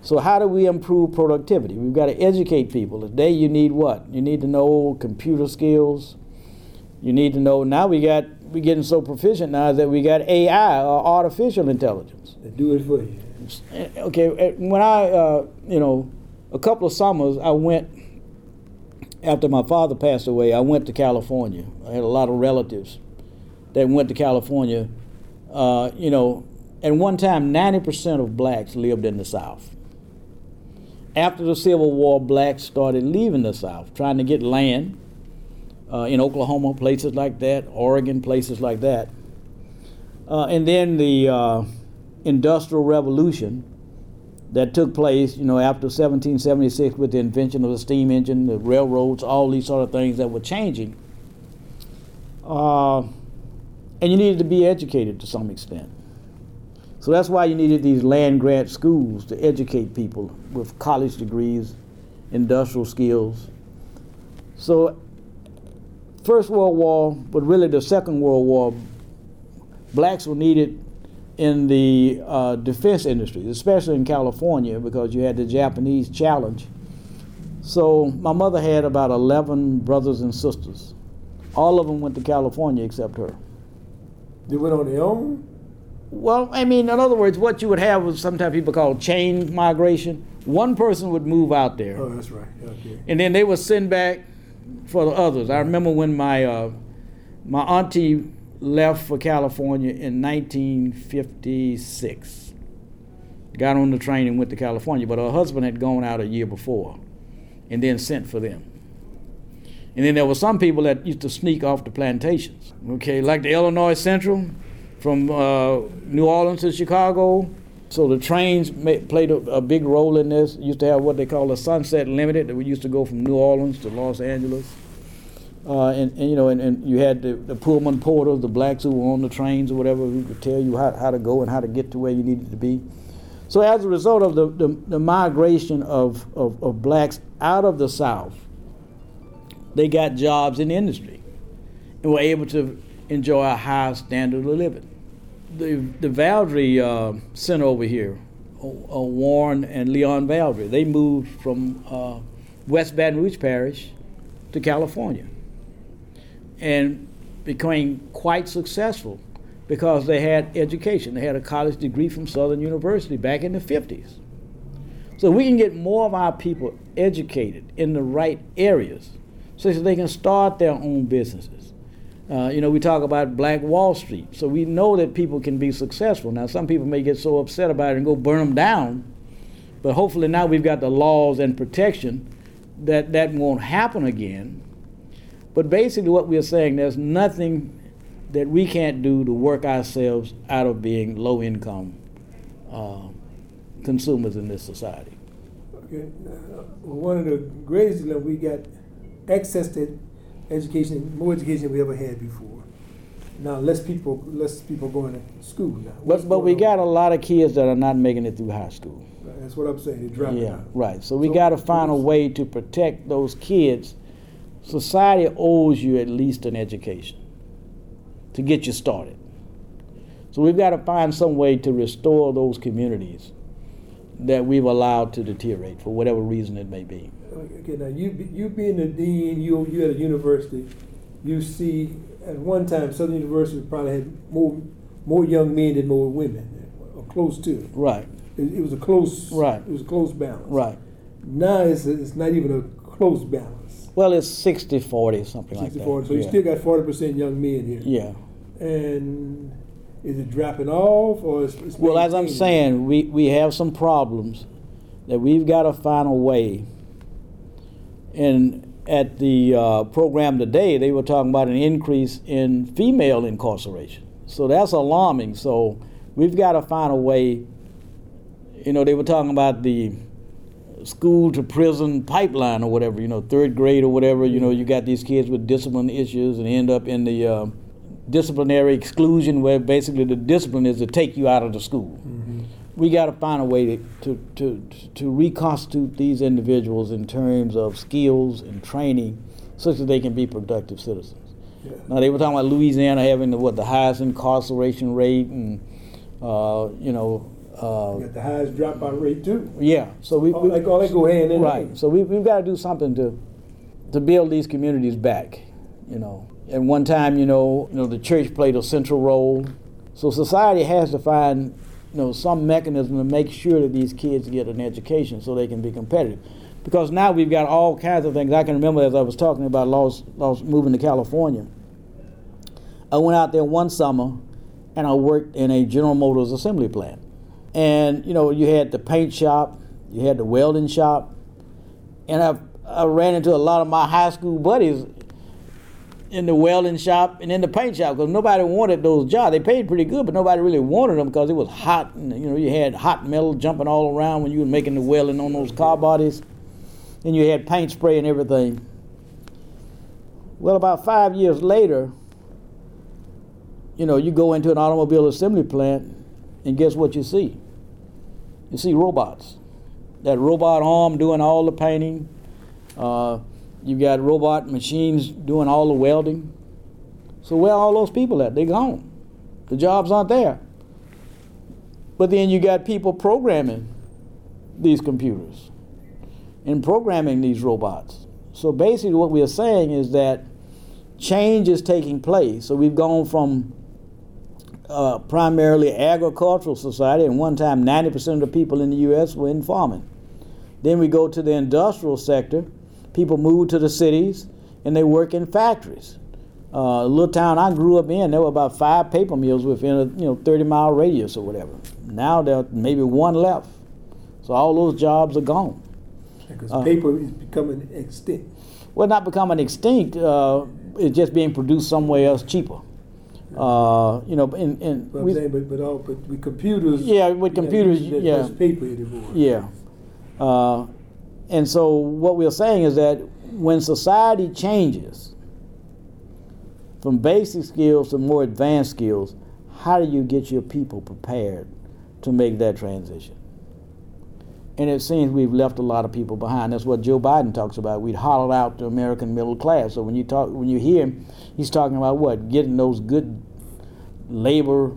So, how do we improve productivity? We've got to educate people. Today, you need what? You need to know computer skills. You need to know. Now we got we're getting so proficient now that we got AI or artificial intelligence. They do it for you. Okay, eh, when I, uh, you know, a couple of summers I went after my father passed away, I went to California. I had a lot of relatives that went to California. Uh, you know, at one time, 90% of blacks lived in the South. After the Civil War, blacks started leaving the South, trying to get land uh, in Oklahoma, places like that, Oregon, places like that. Uh, and then the uh, Industrial Revolution that took place, you know, after 1776 with the invention of the steam engine, the railroads, all these sort of things that were changing. Uh, and you needed to be educated to some extent. So that's why you needed these land grant schools to educate people with college degrees, industrial skills. So, First World War, but really the Second World War, blacks were needed in the uh, defense industry, especially in California, because you had the Japanese challenge. So my mother had about 11 brothers and sisters. All of them went to California except her. They went on their own? Well, I mean, in other words, what you would have was sometimes people call chain migration. One person would move out there. Oh, that's right. Okay. And then they would send back for the others. I remember when my uh, my auntie left for California in 1956. Got on the train and went to California, but her husband had gone out a year before and then sent for them. And then there were some people that used to sneak off the plantations, okay, like the Illinois Central from uh, New Orleans to Chicago. So the trains played a, a, big role in this. Used to have what they call a Sunset Limited that we used to go from New Orleans to Los Angeles. Uh, and, and, you know, and, and you had the, the, Pullman porters, the blacks who were on the trains or whatever, who could tell you how, how to go and how to get to where you needed to be. So as a result of the, the, the migration of, of, of, blacks out of the South, they got jobs in the industry and were able to enjoy a high standard of living. The, the Valdry uh, Center over here, uh, Warren and Leon Valdry, they moved from uh, West Baton Rouge Parish to California and became quite successful because they had education. They had a college degree from Southern University back in the 50s. So we can get more of our people educated in the right areas so that they can start their own businesses. Uh, you know, we talk about Black Wall Street, so we know that people can be successful. Now, some people may get so upset about it and go burn them down, but hopefully now we've got the laws and protection that that won't happen again But basically, what we're saying, there's nothing that we can't do to work ourselves out of being low income uh, consumers in this society. Okay. Uh, well, one of the greatest that we got access to education, more education than we ever had before. Now less people, less people going to school now. But but we got a lot of kids that are not making it through high school. That's what I'm saying. They're dropping Yeah, out. right. So we So- got to find a way to protect those kids. Society owes you at least an education to get you started. So we've got to find some way to restore those communities that we've allowed to deteriorate for whatever reason it may be. Okay, now you you being the dean, you you at a university, you see at one time Southern University probably had more more young men than more women, or close to. Right, It, it was a close Right. It was a close balance. right. Now it's it's not even a close balance. Well, it's 60 40, something like 60, that. 40. So you still got forty percent young men here. yeah. And is it dropping off or is it's Well, as I'm saying, we, we have some problems that we've got to find a way. And at the uh, program today, they were talking about an increase in female incarceration. So that's alarming. So we've got to find a way. You know, they were talking about the school to prison pipeline or whatever, you know, third grade or whatever. You know, you got these kids with discipline issues and end up in the uh, disciplinary exclusion where basically the discipline is to take you out of the school. We got to find a way to, to, to, to reconstitute these individuals in terms of skills and training such that they can be productive citizens. Yeah. Now they were talking about Louisiana having the, what the highest incarceration rate and uh, you know uh, got the highest dropout rate too. yeah. So we, All, we like all that go hand in right. So we, we've got to do something to to build these communities back. You know, at one time, you know, you know, the church played a central role. So society has to find, you know, some mechanism to make sure that these kids get an education so they can be competitive. Because now we've got all kinds of things. I can remember as I was talking about lost, lost moving to California. I went out there one summer, and I worked in a General Motors assembly plant. And you know, you had the paint shop, you had the welding shop, and I I ran into a lot of my high school buddies in the welding shop and in the paint shop because nobody wanted those jobs. They paid pretty good, but nobody really wanted them because it was hot. And, you know, you had hot metal jumping all around when you were making the welding on those car bodies, and you had paint spray and everything. Well, about five years later, you know, you go into an automobile assembly plant, and guess what you see? You see robots. That robot arm doing all the painting. Uh, you've got robot machines doing all the welding. So where are all those people at? They're gone. The jobs aren't there. But then you got people programming these computers and programming these robots. So basically, what we are saying is that change is taking place. So we've gone from uh, primarily agricultural society, and one time 90% of the people in the U.S. were in farming. Then we go to the industrial sector. People move to the cities and they work in factories. Uh, a little town I grew up in, there were about five paper mills within a you know 30 mile radius or whatever. Now there are maybe one left. So all those jobs are gone. Because Uh, paper is becoming extinct. Well, not becoming extinct. Uh, it's just being produced somewhere else cheaper. Uh, you know, in, in But we- saying, but but all but with computers. Yeah, with computers, using yeah. paper anymore. Yeah. Uh, and so what we're saying is that when society changes from basic skills to more advanced skills, how do you get your people prepared to make that transition? And it seems we've left a lot of people behind. That's what Joe Biden talks about. We'd hollowed out the American middle class. So when you talk, when you hear him, he's talking about what? Getting those good labor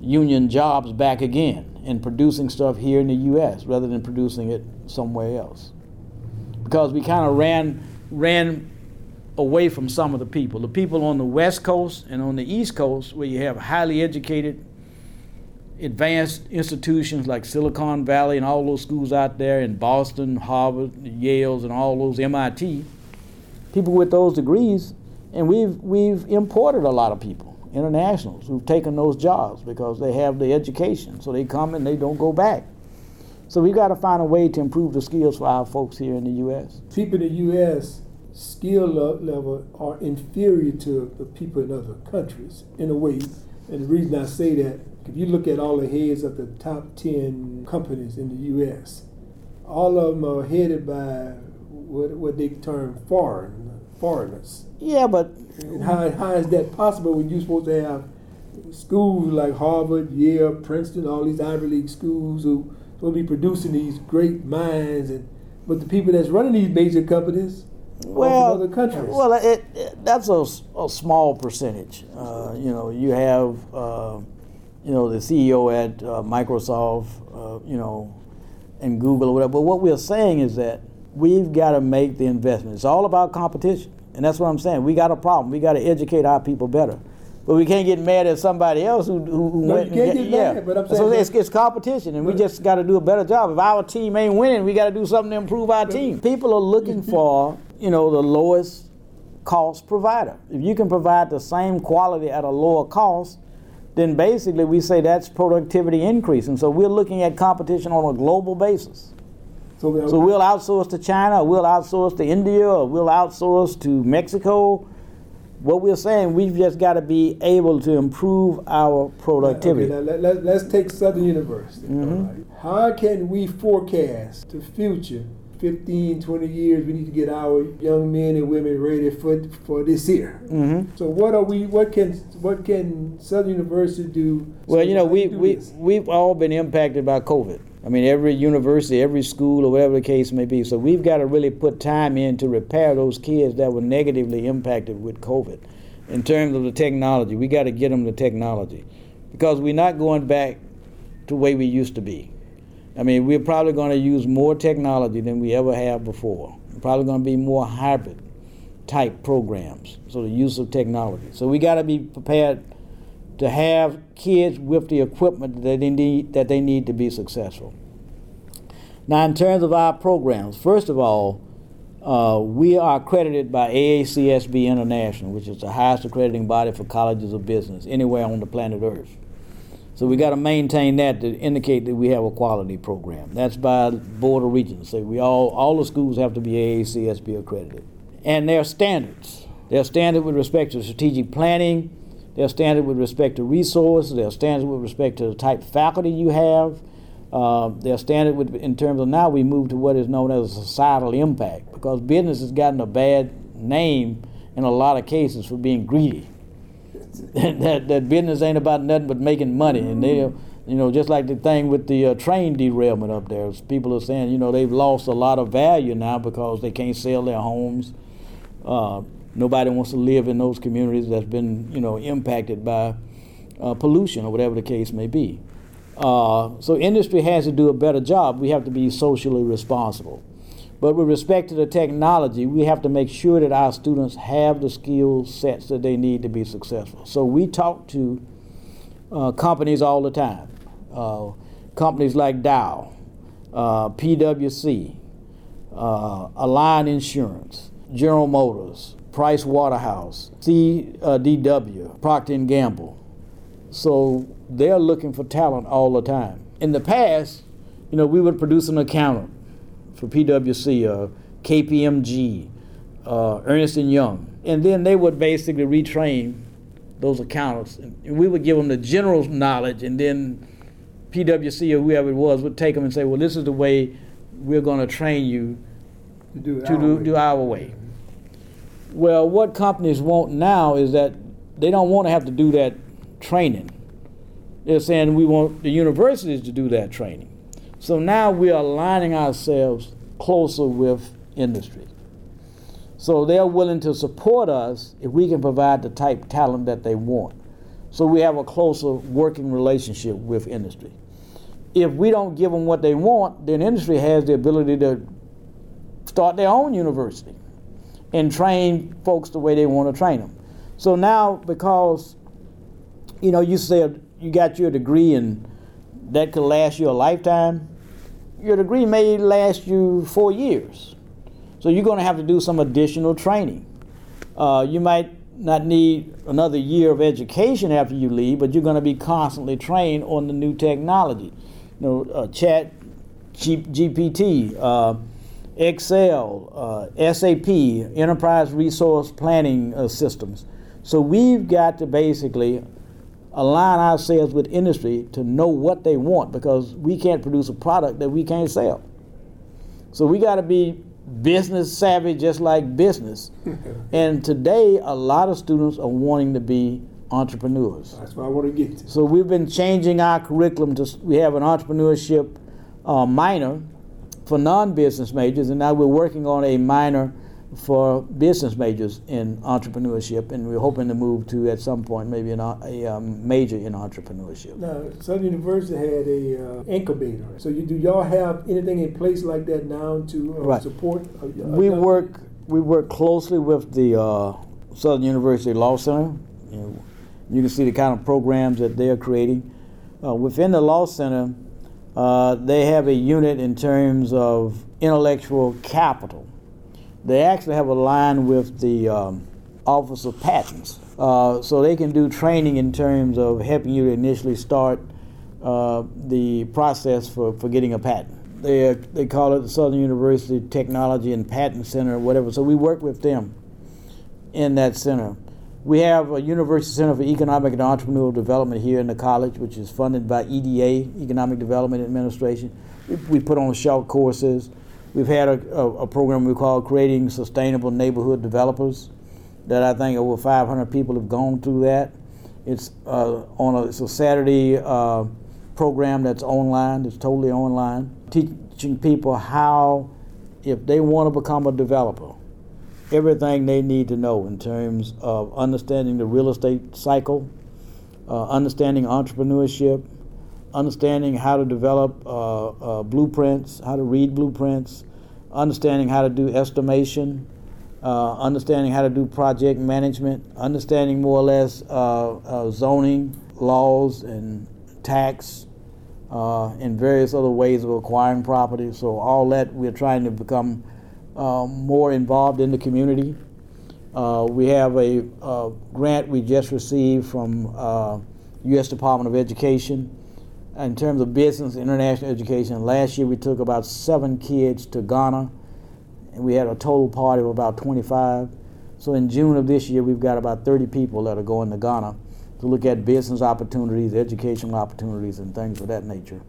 union jobs back again and producing stuff here in the U.S. rather than producing it somewhere else. Because we kind of ran ran away from some of the people. The people on the West Coast and on the East Coast, where you have highly educated, advanced institutions like Silicon Valley and all those schools out there in Boston, Harvard, Yale's, and all those MIT, people with those degrees, and we've we've imported a lot of people, internationals, who've taken those jobs because they have the education. So they come and they don't go back. So we've got to find a way to improve the skills for our folks here in the U.S. People in the U.S. skill level are inferior to the people in other countries in a way. And the reason I say that, if you look at all the heads of the top 10 companies in the U.S., all of them are headed by what, what they term foreign, foreigners. Yeah, but and how, how is that possible when you're supposed to have schools like Harvard, Yale, Princeton, all these Ivy League schools who will be producing these great minds, and but the people that's running these major companies well, other countries. Well, it, it, that's a, a, small percentage. Uh, you know, you have uh, you know the CEO at uh, Microsoft, uh, you know, and Google or whatever. But what we're saying is that we've got to make the investment. It's all about competition, and that's what I'm saying. We got a problem. We got to educate our people better. But we can't get mad at somebody else who, who, who no, went. You can't get, yeah. mad, but I'm saying so it's, it's competition, and we just got to do a better job. If our team ain't winning, we got to do something to improve our team. People are looking *laughs* for you know the lowest cost provider. If you can provide the same quality at a lower cost, then basically we say that's productivity increase. And so we're looking at competition on a global basis. So, so we'll outsource to China, or we'll outsource to India, or we'll outsource to Mexico what we're saying, we've just got to be able to improve our productivity. Okay, let, us take Southern University. Mm-hmm. How can we forecast the future 15, 20 years, we need to get our young men and women ready for for this year. Mm-hmm. So what are we? What can what can Southern University do? Well, you know, we we we've all been impacted by COVID. I mean, every university, every school, or whatever the case may be. So we've got to really put time in to repair those kids that were negatively impacted with COVID. In terms of the technology, we got to get them the technology because we're not going back to the way we used to be. I mean, we're probably going to use more technology than we ever have before. We're probably going to be more hybrid type programs, so the use of technology. So we got to be prepared to have kids with the equipment that they need that they need to be successful. Now, in terms of our programs, first of all, uh, we are accredited by AACSB International, which is the highest accrediting body for colleges of business anywhere on the planet Earth. So we got to maintain that to indicate that we have a quality program. That's by Board of Regents. So we all all the schools have to be AACSB accredited, and there are standards. They're standard with respect to strategic planning. They're standard with respect to resources. They're standard with respect to the type of faculty you have. Uh, they're standard with, in terms of now we move to what is known as societal impact because business has gotten a bad name in a lot of cases for being greedy. *laughs* that, that business ain't about nothing but making money. And they, you know, just like the thing with the uh, train derailment up there, people are saying, you know, they've lost a lot of value now because they can't sell their homes. Uh, nobody wants to live in those communities that's been, you know, impacted by uh, pollution or whatever the case may be. Uh, so industry has to do a better job. We have to be socially responsible. But with respect to the technology, we have to make sure that our students have the skill sets that they need to be successful. So we talk to uh, companies all the time, uh, companies like Dow, uh, PwC, uh, Align Insurance, General Motors, Price Waterhouse, CDW, Procter & Gamble. So they're looking for talent all the time. In the past, you know, we would produce an accountant for PwC, uh, KPMG, uh, Ernst & Young. And then they would basically retrain those accountants. And we would give them the general knowledge, and then PwC or whoever it was would take them and say, well, this is the way we're going to train you to do, to do, do our way. Well, what companies want now is that they don't want to have to do that training. They're saying we want the universities to do that training. So now we are aligning ourselves closer with industry. So they're willing to support us if we can provide the type talent that they want. So we have a closer working relationship with industry. If we don't give them what they want, then industry has the ability to start their own university and train folks the way they want to train them. So now, because you know, you said you got your degree and that could last you a lifetime, your degree may last you four years. So you're going to have to do some additional training. Uh, you might not need another year of education after you leave, but you're going to be constantly trained on the new technology. You know, uh, Chat, G- GPT, uh, Excel, uh, SAP, Enterprise Resource Planning uh, Systems. So we've got to basically align ourselves with industry to know what they want because we can't produce a product that we can't sell. So we got to be business savvy just like business. *laughs* and today, a lot of students are wanting to be entrepreneurs. That's what I want to get to. So we've been changing our curriculum to we have an entrepreneurship uh, minor for non-business majors, and now we're working on a minor for business majors in entrepreneurship, and we're hoping to move to at some point maybe an, a um, major in entrepreneurship. Now, Southern University had a uh, incubator. So, you, do y'all have anything in place like that now to uh, right. support? A, a we work we work closely with the uh, Southern University Law Center. You, know, you, can see the kind of programs that they are creating uh, within the Law Center. Uh, they have a unit in terms of intellectual capital they actually have a line with the um, Office of Patents. Uh, so they can do training in terms of helping you to initially start uh, the process for, for getting a patent. They, they call it the Southern University Technology and Patent Center or whatever. So we work with them in that center. We have a University Center for Economic and Entrepreneurial Development here in the college, which is funded by EDA, Economic Development Administration. We, we put on short courses. We've had a, a, a, program we call Creating Sustainable Neighborhood Developers that I think over 500 people have gone through that. It's uh, on a, it's a Saturday uh, program that's online, it's totally online, teaching people how, if they want to become a developer, everything they need to know in terms of understanding the real estate cycle, uh, understanding entrepreneurship, understanding how to develop uh, uh, blueprints, how to read blueprints, understanding how to do estimation, uh, understanding how to do project management, understanding more or less uh, uh, zoning laws and tax uh, and various other ways of acquiring property. So all that we're trying to become more involved in the community. we have a grant we just received from U.S. Department of Education in terms of business international education, last year we took about seven kids to Ghana, and we had a total party of about 25. So in June of this year, we've got about 30 people that are going to Ghana to look at business opportunities, educational opportunities, and things of that nature.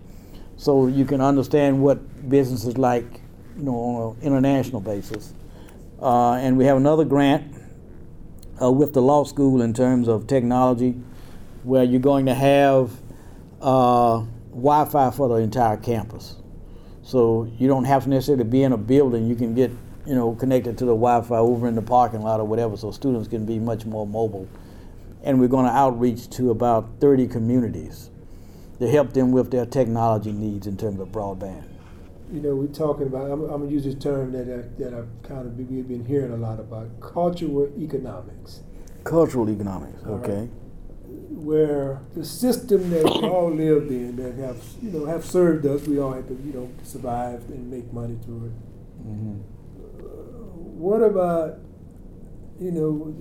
So you can understand what business is like, you know, on an international basis. Uh, and we have another grant uh, with the law school in terms of technology, where you're going to have uh, Wi-Fi for the entire campus. So you don't have to necessarily be in a building. You can get, you know, connected to the Wi-Fi over in the parking lot or whatever, so students can be much more mobile. And we're going to outreach to about 30 communities to help them with their technology needs in terms of broadband. You know, we're talking about. I'm, I'm gonna use this term that I, that I've kind of we've been hearing a lot about: cultural economics. Cultural economics. Okay. Right where the system that we all lived in that have you know have served us, we all had to you know survive and make money through it. Mm-hmm. Uh, what about you know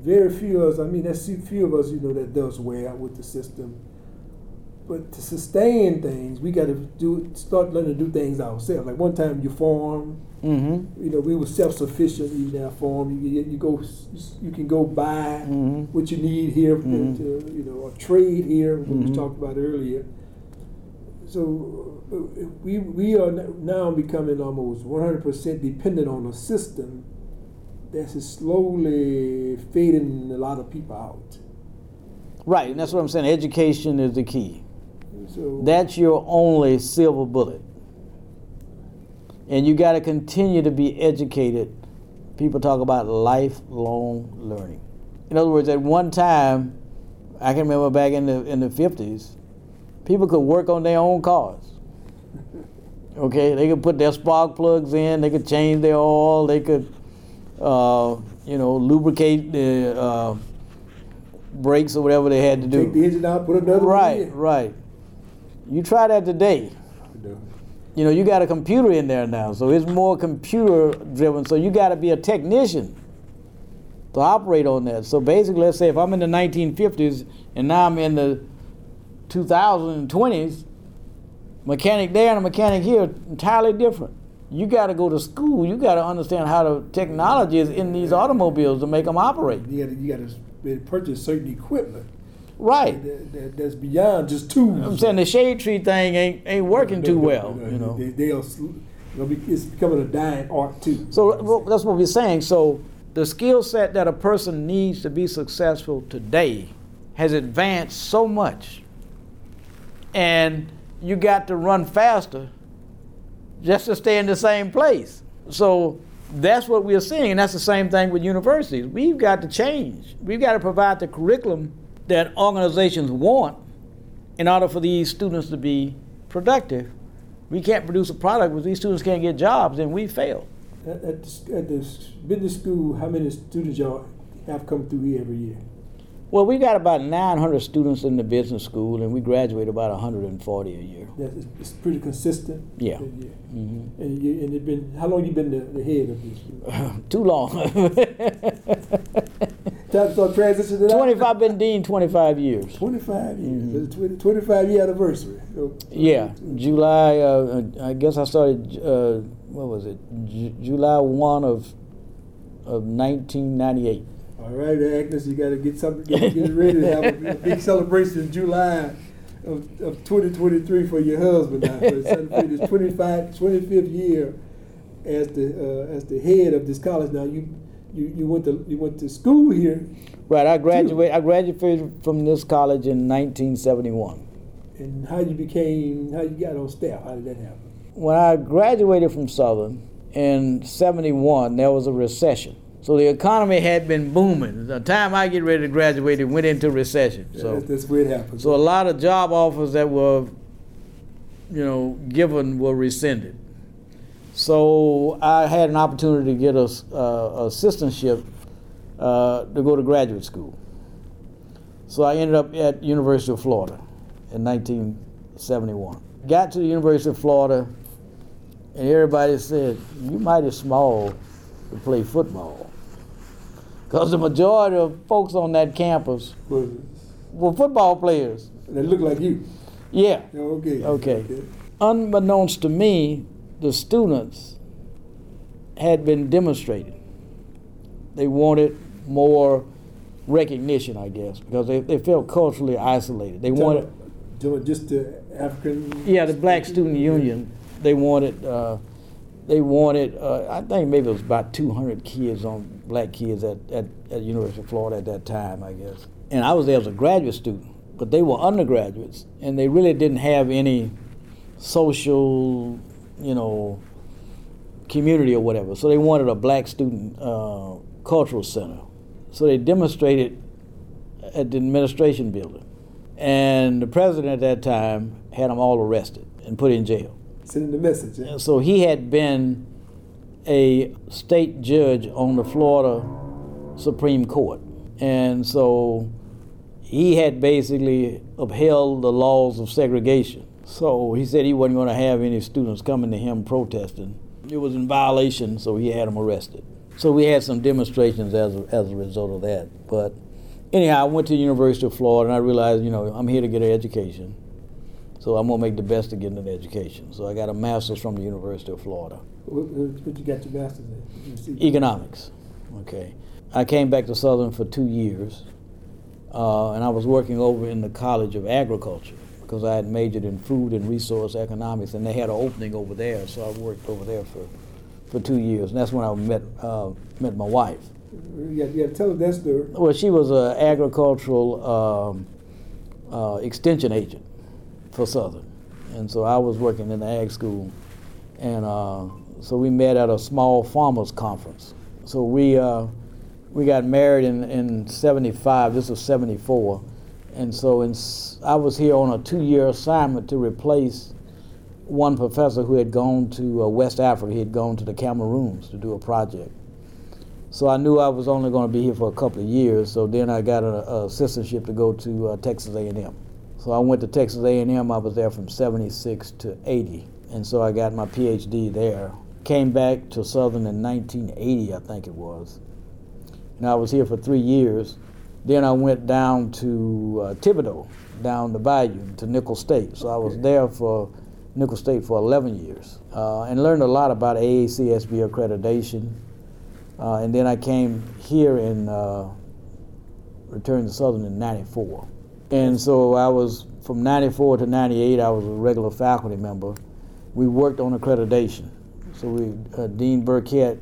very few of us? I mean, there's few of us you know that does well with the system. But to sustain things, we got to do start learning to do things ourselves. Like one time, you farm. Mm-hmm. You know, we were self-sufficient in our farm. You, you go, you can go buy mm-hmm. what you need here. Mm-hmm. To, you know, a trade here, what we mm-hmm. talked about earlier. So uh, we we are now becoming almost 100% dependent on a system that's slowly fading a lot of people out. Right, and that's what I'm saying. Education is the key. So that's your only silver bullet. And you got to continue to be educated. People talk about lifelong learning. In other words, at one time, I can remember back in the in the 50s, people could work on their own cars. Okay, they could put their spark plugs in, they could change their oil, they could, uh, you know, lubricate the uh, brakes or whatever they had to do. Take the engine out, put another right, one in. Right, right. You try that today. You know, you got a computer in there now, so it's more computer driven. So you got to be a technician to operate on that. So basically, let's say if I'm in the 1950s and now I'm in the 2020s, mechanic there and a mechanic here entirely different. you got to go to school. You got to understand how the technology is in these automobiles to make them operate. You got to, you got to purchase certain equipment. Right. That, that, that's beyond just tools. I'm saying the shade tree thing ain't ain't working too well. You know. They, they'll, it's becoming a dying art too. So well, that's what we're saying. So the skill set that a person needs to be successful today has advanced so much, and you got to run faster just to stay in the same place. So that's what we're seeing, and that's the same thing with universities. We've got to change. We've got to provide the curriculum that organizations want in order for these students to be productive. We can't produce a product if these students can't get jobs, then we fail. At, at, the, at the business school, how many students y'all have come through here every year? Well, we got about 900 students in the business school, and we graduate about 140 a year. That's it's pretty consistent. Yeah. Mm-hmm. And you and it been how long you been the, the head of this? School? *laughs* Too long. *laughs* Time to start transitioning. 25 been dean 25 years. 25 years. Mm-hmm. 25 year anniversary. Yeah, July. Uh, I guess I started. Uh, what was it? J- July 1 of of 1998. All right, Agnes, you got to get something, get, get ready to have a, big celebration in July of, of 2023 for your husband now. For his 25, 25th year as the uh, as the head of this college. Now you you, you went to you went to school here. Right, I graduated. I graduated from this college in 1971. And how you became how you got on staff? How did that happen? When I graduated from Southern in 71, there was a recession so the economy had been booming. The time I get ready to graduate, it went into recession. So that's, that's where it happened. So a lot of job offers that were, you know, given were rescinded. So I had an opportunity to get a uh, assistantship uh, to go to graduate school. So I ended up at University of Florida in 1971. Got to the University of Florida, and everybody said, "You mighty small to play football." Because the majority of folks on that campus were football players. They look like you. Yeah. Okay. okay. Okay. Unbeknownst to me, the students had been demonstrating. They wanted more recognition, I guess, because they, they felt culturally isolated. They wanted just the African. Yeah, the Black Student Union. They wanted. Uh, they wanted. Uh, I think maybe it was about 200 kids on black kids at, at, at University of Florida at that time, I guess. And I was there as a graduate student, but they were undergraduates, and they really didn't have any social, you know, community or whatever. So they wanted a black student uh, cultural center. So they demonstrated at the administration building. And the president at that time had them all arrested and put in jail. Sending the message. Yeah? So he had been a state judge on the Florida Supreme Court. And so he had basically upheld the laws of segregation. So he said he wasn't going to have any students coming to him protesting. It was in violation, so he had them arrested. So we had some demonstrations as a, as a result of that. But anyhow, I went to the University of Florida and I realized, you know, I'm here to get an education. So I'm going to make the best of getting an education. So I got a master's from the University of Florida. What, what you got your master's in? Economics. Okay. I came back to Southern for two years, uh, and I was working over in the College of Agriculture because I had majored in food and resource economics, and they had an opening over there, so I worked over there for, for two years, and that's when I met uh, met my wife. Yeah, yeah. Tell us that story. Well, she was an agricultural um, uh, extension agent for Southern, and so I was working in the ag school, and uh, so we met at a small farmers conference. So we uh, we got married in in '75. This was '74, and so in, I was here on a two-year assignment to replace one professor who had gone to uh, West Africa. He had gone to the Cameroons to do a project. So I knew I was only going to be here for a couple of years. So then I got an assistantship to go to uh, Texas A&M. So I went to Texas A&M. I was there from '76 to '80, and so I got my PhD there came back to Southern in 1980, I think it was. And I was here for three years. Then I went down to uh, Thibodaux, down the bayou, to Nicholls State. So I was there for Nicholls State for 11 years uh, and learned a lot about AACSB accreditation. Uh, and then I came here and uh, returned to Southern in 94. And so I was from 94 to 98, I was a regular faculty member. We worked on accreditation. So we, uh, Dean Burkett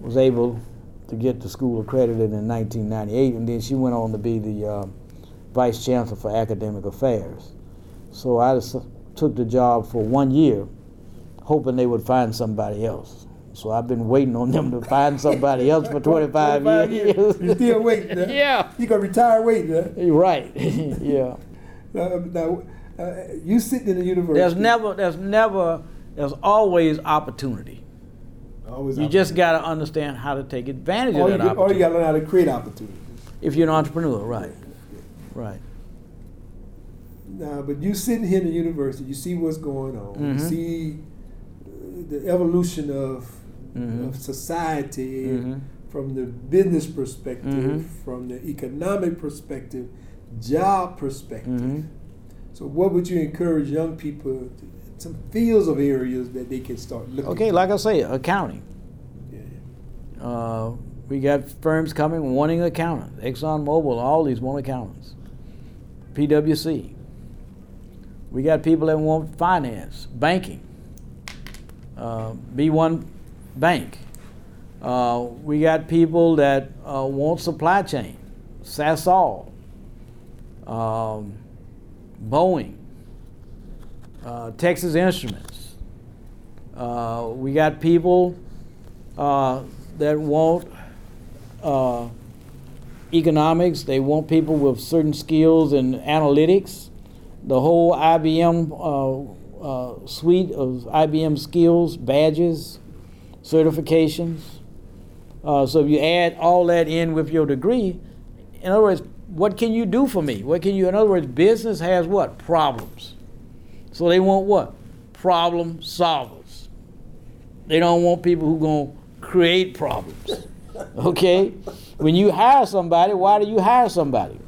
was able to get the school accredited in 1998, and then she went on to be the uh, vice chancellor for academic affairs. So I just took the job for one year, hoping they would find somebody else. So I've been waiting on them to find somebody else for *laughs* 25, 25 years. years. you still waiting? Huh? Yeah. You're gonna retire waiting? Huh? Right. *laughs* yeah. Uh, now, uh, you sitting in the university. There's never, there's never, there's always opportunity. Always you just got to understand how to take advantage or of you, that Or you got to learn how to create opportunities. If you're an entrepreneur, right? Right. Now, but you sitting here in the university, you see what's going on. You Mhm. see uh, the evolution of, Mhm. of society Mhm. from the business perspective, Mhm. from the economic perspective, job perspective. Mhm. So, what would you encourage young people? To, some fields of areas that they can start looking. Okay, at? like I say, accounting. Yeah. Uh, we got firms coming wanting accountants. ExxonMobil, all these want accountants. PwC. We got people that want finance, banking. Uh, B1 Bank. Uh, we got people that uh, want supply chain, Sasol, um, Boeing, uh, Texas Instruments. Uh, we got people uh, that want uh, economics. They want people with certain skills in analytics. The whole IBM uh, suite of IBM skills, badges, certifications. So if you add all that in with your degree, in other words, what can you do for me? What can you? In other words, business has what problems. So they want what? Problem solvers. They don't want people who gonna create problems. *laughs* Okay? When you hire somebody, why do you hire somebody?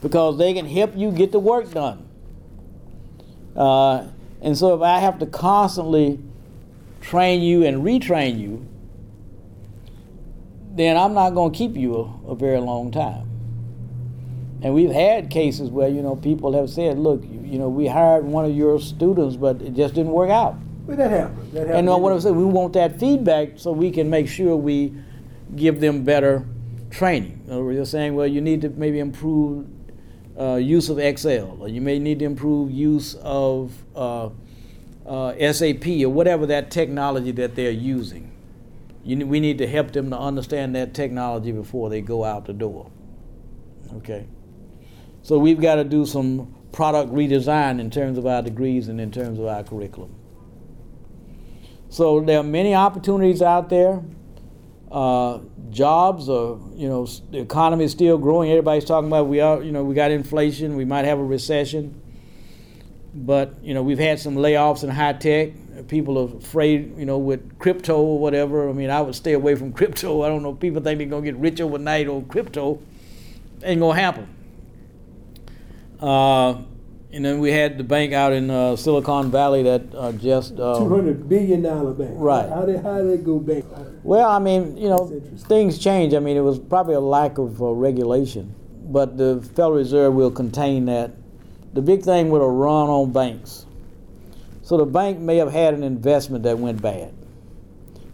Because they can help you get the work done. Uh, and so if I have to constantly train you and retrain you, then I'm not going to keep you a, a very long time. And we've had cases where you know people have said, "Look, you, know, we hired one of your students, but it just didn't work out." But that happens. That happens. And uh, what I'm saying, we want that feedback so we can make sure we give them better training. In other words, you're saying, well, you need to maybe improve uh, use of Excel, or you may need to improve use of uh, uh, SAP or whatever that technology that they're using. You, we need to help them to understand that technology before they go out the door. Okay. So we've got to do some product redesign in terms of our degrees and in terms of our curriculum. So there are many opportunities out there. Uh, jobs are, you know, the economy is still growing. Everybody's talking about we are, you know, we got inflation. We might have a recession. But you know, we've had some layoffs in high tech. People are afraid, you know, with crypto or whatever. I mean, I would stay away from *laughs* crypto. I don't know. People think they're gonna get rich overnight on crypto. Ain't gonna happen. Uh, and then we had the bank out in uh, Silicon Valley that uh, just uh, Two hundred billion dollar bank. Right. How did how did it go back? Well, I mean, you know, things change. I mean, it was probably a lack of uh, regulation, but the Federal Reserve will contain that. The big thing with a run on banks. So the bank may have had an investment that went bad.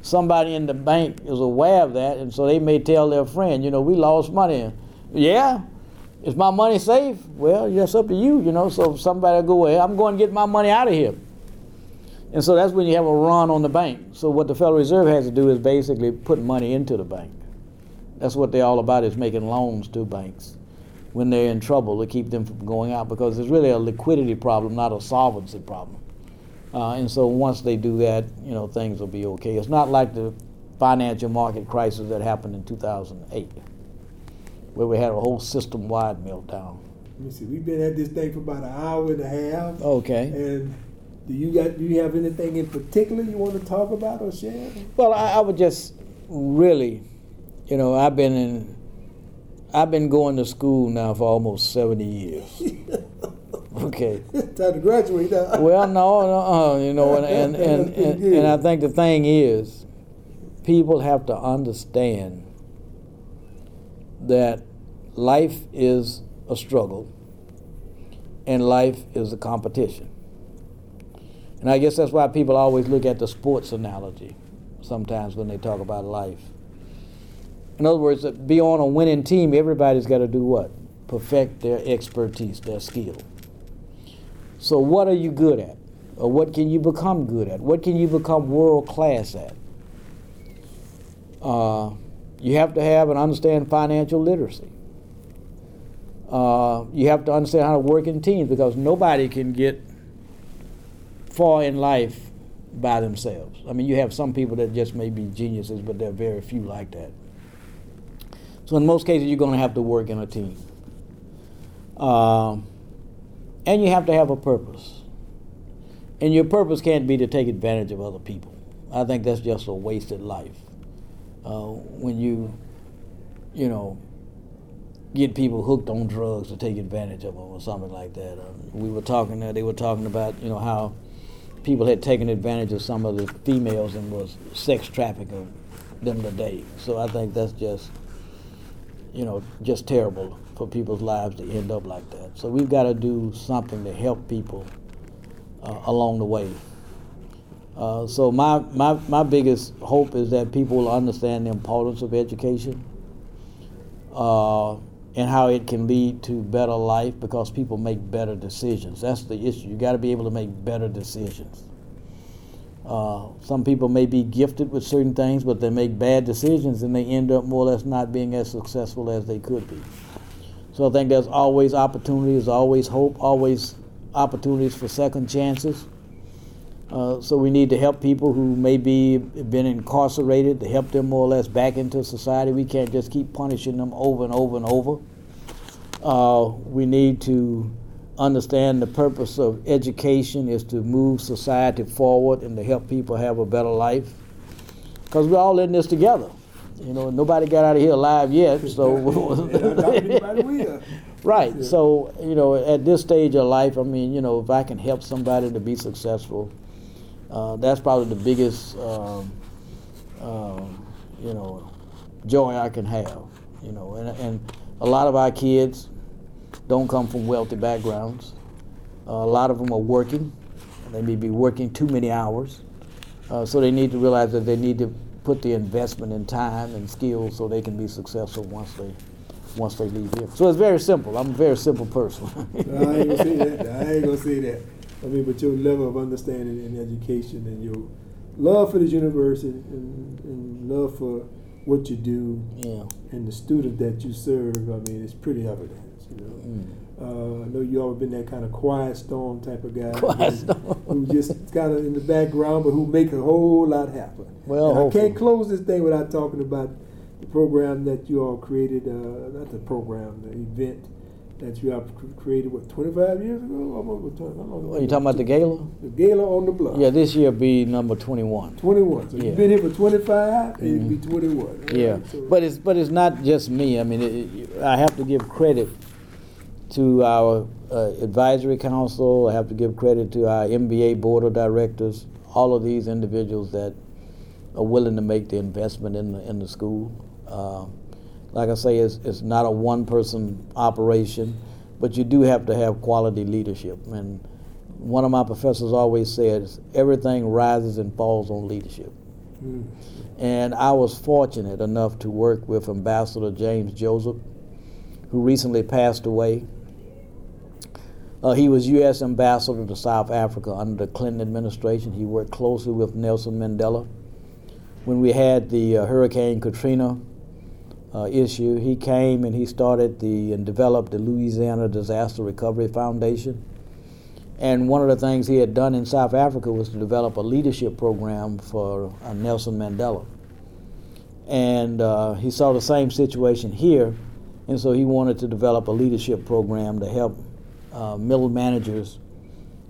Somebody in the bank is aware of that, and so they may tell their friend, you know, we lost money. Yeah, is my money safe? Well, that's up to you, you know. So somebody go, well, I'm going to get my money out of here. And so that's when you have a run on the bank. So what the Federal Reserve has to do is basically put money into the bank. That's what they're all about is making loans to banks when they're in trouble to keep them from going out because it's really a liquidity problem, not a solvency problem. Uh, and so once they do that, you know, things will be okay. It's not like the financial market crisis that happened in 2008 where we had a whole system-wide meltdown. Let me see. We've been at this thing for about an hour and a half. Okay. And do you got do you have anything in particular you want to talk about or share? Well, I, I would just really, you know, I've been in, I've been going to school now for almost 70 years. *laughs* Okay. Time to graduate now. Well, no, no, uh, you know, and and, *laughs* and, and, and I think the thing is, people have to understand that life is a struggle and life is a competition. And I guess that's why people always look at the sports analogy sometimes when they talk about life. In other words, to be on a winning team, everybody's got to do what? Perfect their expertise, their skill. So, what are you good at? Or what can you become good at? What can you become world class at? Uh, you have to have and understand financial literacy. Uh, you have to understand how to work in teams because nobody can get far in life by themselves. I mean, you have some people that just may be geniuses, but there are very few like that. So, in most cases, you're going to have to work in a team. Uh, and you have to have a purpose. And your purpose can't be to take advantage of other people. I think that's just a wasted life. Uh, when you, you know, get people hooked on drugs to take advantage of them or something like that. Uh, we were talking, uh, they were talking about, you know, how people had taken advantage of some of the females and was sex trafficking them today. So I think that's just, you know, just terrible for people's lives to end up like that. So we've got to do something to help people uh, along the way. Uh, so my, my, my biggest hope is that people will understand the importance of education uh, and how it can lead to better life because people make better decisions. That's the issue. You got to be able to make better decisions. Uh, some people may be gifted with certain things, but they make bad decisions and they end up more or less not being as successful as they could be. So I think there's always opportunities, always hope, always opportunities for second chances. Uh, so we need to help people who may be been incarcerated to help them more or less back into society. We can't just keep punishing them over and over and over. Uh, we need to understand the purpose of education is to move society forward and to help people have a better life. Because we're all in this together. You know, nobody got out of here alive yet, so. *laughs* *laughs* right. So, you know, at this stage of life, I mean, you know, if I can help somebody to be successful, uh, that's probably the biggest, um, uh, you know, joy I can have. You know, and, and a lot of our kids don't come from wealthy backgrounds. Uh, a lot of them are working. They may be working too many hours. Uh, so they need to realize that they need to put the investment in time and skills so they can be successful once they once they leave here. So it's very simple. I'm a very simple person. no, I ain't gonna say that. I ain't gonna say that. I mean, but your level of understanding and education and your love for this university and, and love for what you do yeah. and the student that you serve, I mean, it's pretty evident. You know, mm. uh, I know you always been that kind of quiet storm type of guy, quiet storm. who just kind of in the background, but who make a whole lot happen. Well, I can't close this thing without talking about the program that you all created. Uh, not the program, the event that you have created, what, 25 years ago? Almost 20, Are you talking about the gala? The gala on the block. Yeah, this year be number 21. 21. So yeah. you've been here for 25, mm-hmm. you'll be 21. Right? Yeah, so but it's but it's not just me. I mean, it, I have to give credit to our uh, advisory council. I have to give credit to our MBA board of directors. All of these individuals that are willing to make the investment in the in the school. Uh, like I say, it's, it's not a one person operation, but you do have to have quality leadership. And one of my professors always says everything rises and falls on leadership. Mm. And I was fortunate enough to work with Ambassador James Joseph, who recently passed away. Uh, he was U.S. Ambassador to South Africa under the Clinton administration. He worked closely with Nelson Mandela. When we had the uh, Hurricane Katrina uh, issue, he came and he started the and developed the Louisiana Disaster Recovery Foundation. And one of the things he had done in South Africa was to develop a leadership program for uh, Nelson Mandela. And uh, he saw the same situation here, and so he wanted to develop a leadership program to help uh, middle managers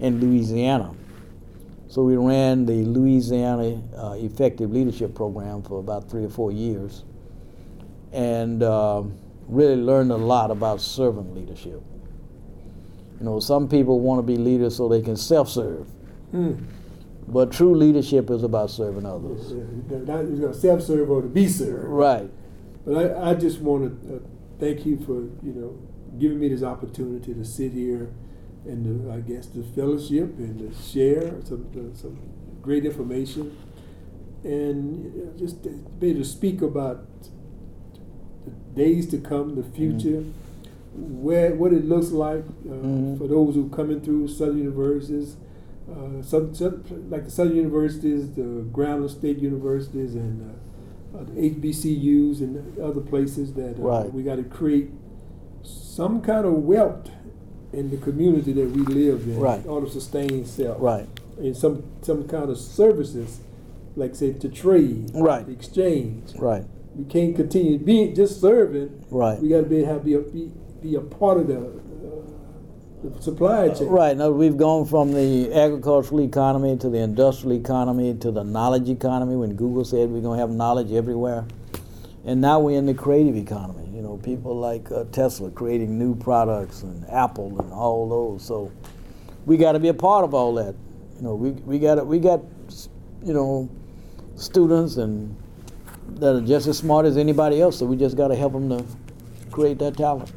in Louisiana. So we ran the Louisiana uh, Effective Leadership Program for about three or four years and uh, really learned a lot about servant leadership. You know, some people want to be leaders so they can self-serve. But true leadership is about serving others. Yeah, not you're gonna self-serve or to be served. Right. But I, I just want to uh, thank you for you know giving me this opportunity to sit here and to, I guess to fellowship and to share some uh, some great information and just to be able to speak about the days to come, the future, where what it looks like uh, Mhm. for those who coming through Southern universities. Uh, some, some, like the Southern universities, the Grambling State universities, and uh, uh, the HBCUs and other places that uh, Right. we got to create some kind of wealth in the community that we live in, Right. in order to sustain self, Right. and some some kind of services, like say to trade, Right. exchange. Right. We can't continue being just serving. Right. We got to be have be a, be, be a part of the, uh, the supply chain. Right. Now we've gone from the agricultural economy to the industrial economy to the knowledge economy. When Google said we're going to have knowledge everywhere, and now we're in the creative economy. You know, people like uh, Tesla creating new products and Apple and all those. So we got to be a part of all that. You know, we we got we got you know students and that are just as smart as anybody else. So we just got to help them to create that talent.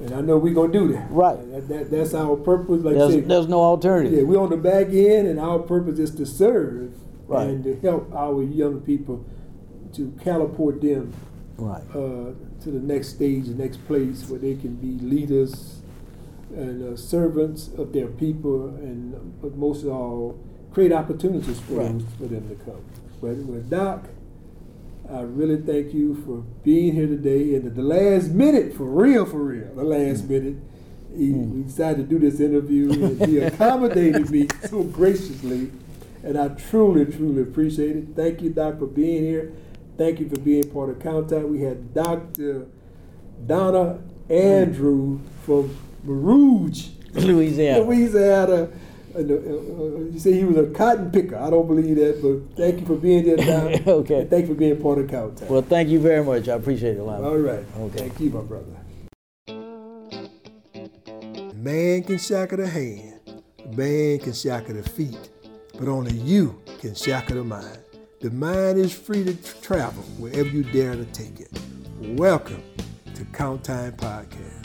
And I know we're gonna do that. Right. That, that, that's our purpose. Like There's, there's no alternative. yeah, we're on the back end, and our purpose is to serve Right. and to help our young people to catapult them Right. uh, to the next stage, the next place where they can be leaders and uh, servants of their people, and but most of all, create opportunities for Right. them, for them to come. But with Doc, I really thank you for being here today, and at the last minute, for real, for real, the last minute. He, Mm. We decided to do this interview, and he accommodated me *laughs* so graciously, and I truly, truly appreciate it. Thank you, Doc, for being here. Thank you for being part of Count Time. We had Dr. Donald Andrew from Mer Rouge, Louisiana. Louisiana. And, uh, uh, you say he was a cotton picker. I don't believe that, but thank you for being here, Doc. *laughs* Okay. And thank you for being part of Count Time. Well, thank you very much. I appreciate it, Lionel. All right. Okay. Thank you, my brother. Man can shackle the hand, man can shackle the feet, but only you can shackle the mind. The mind is free to travel wherever you dare to take it. Welcome to Count Time Podcast.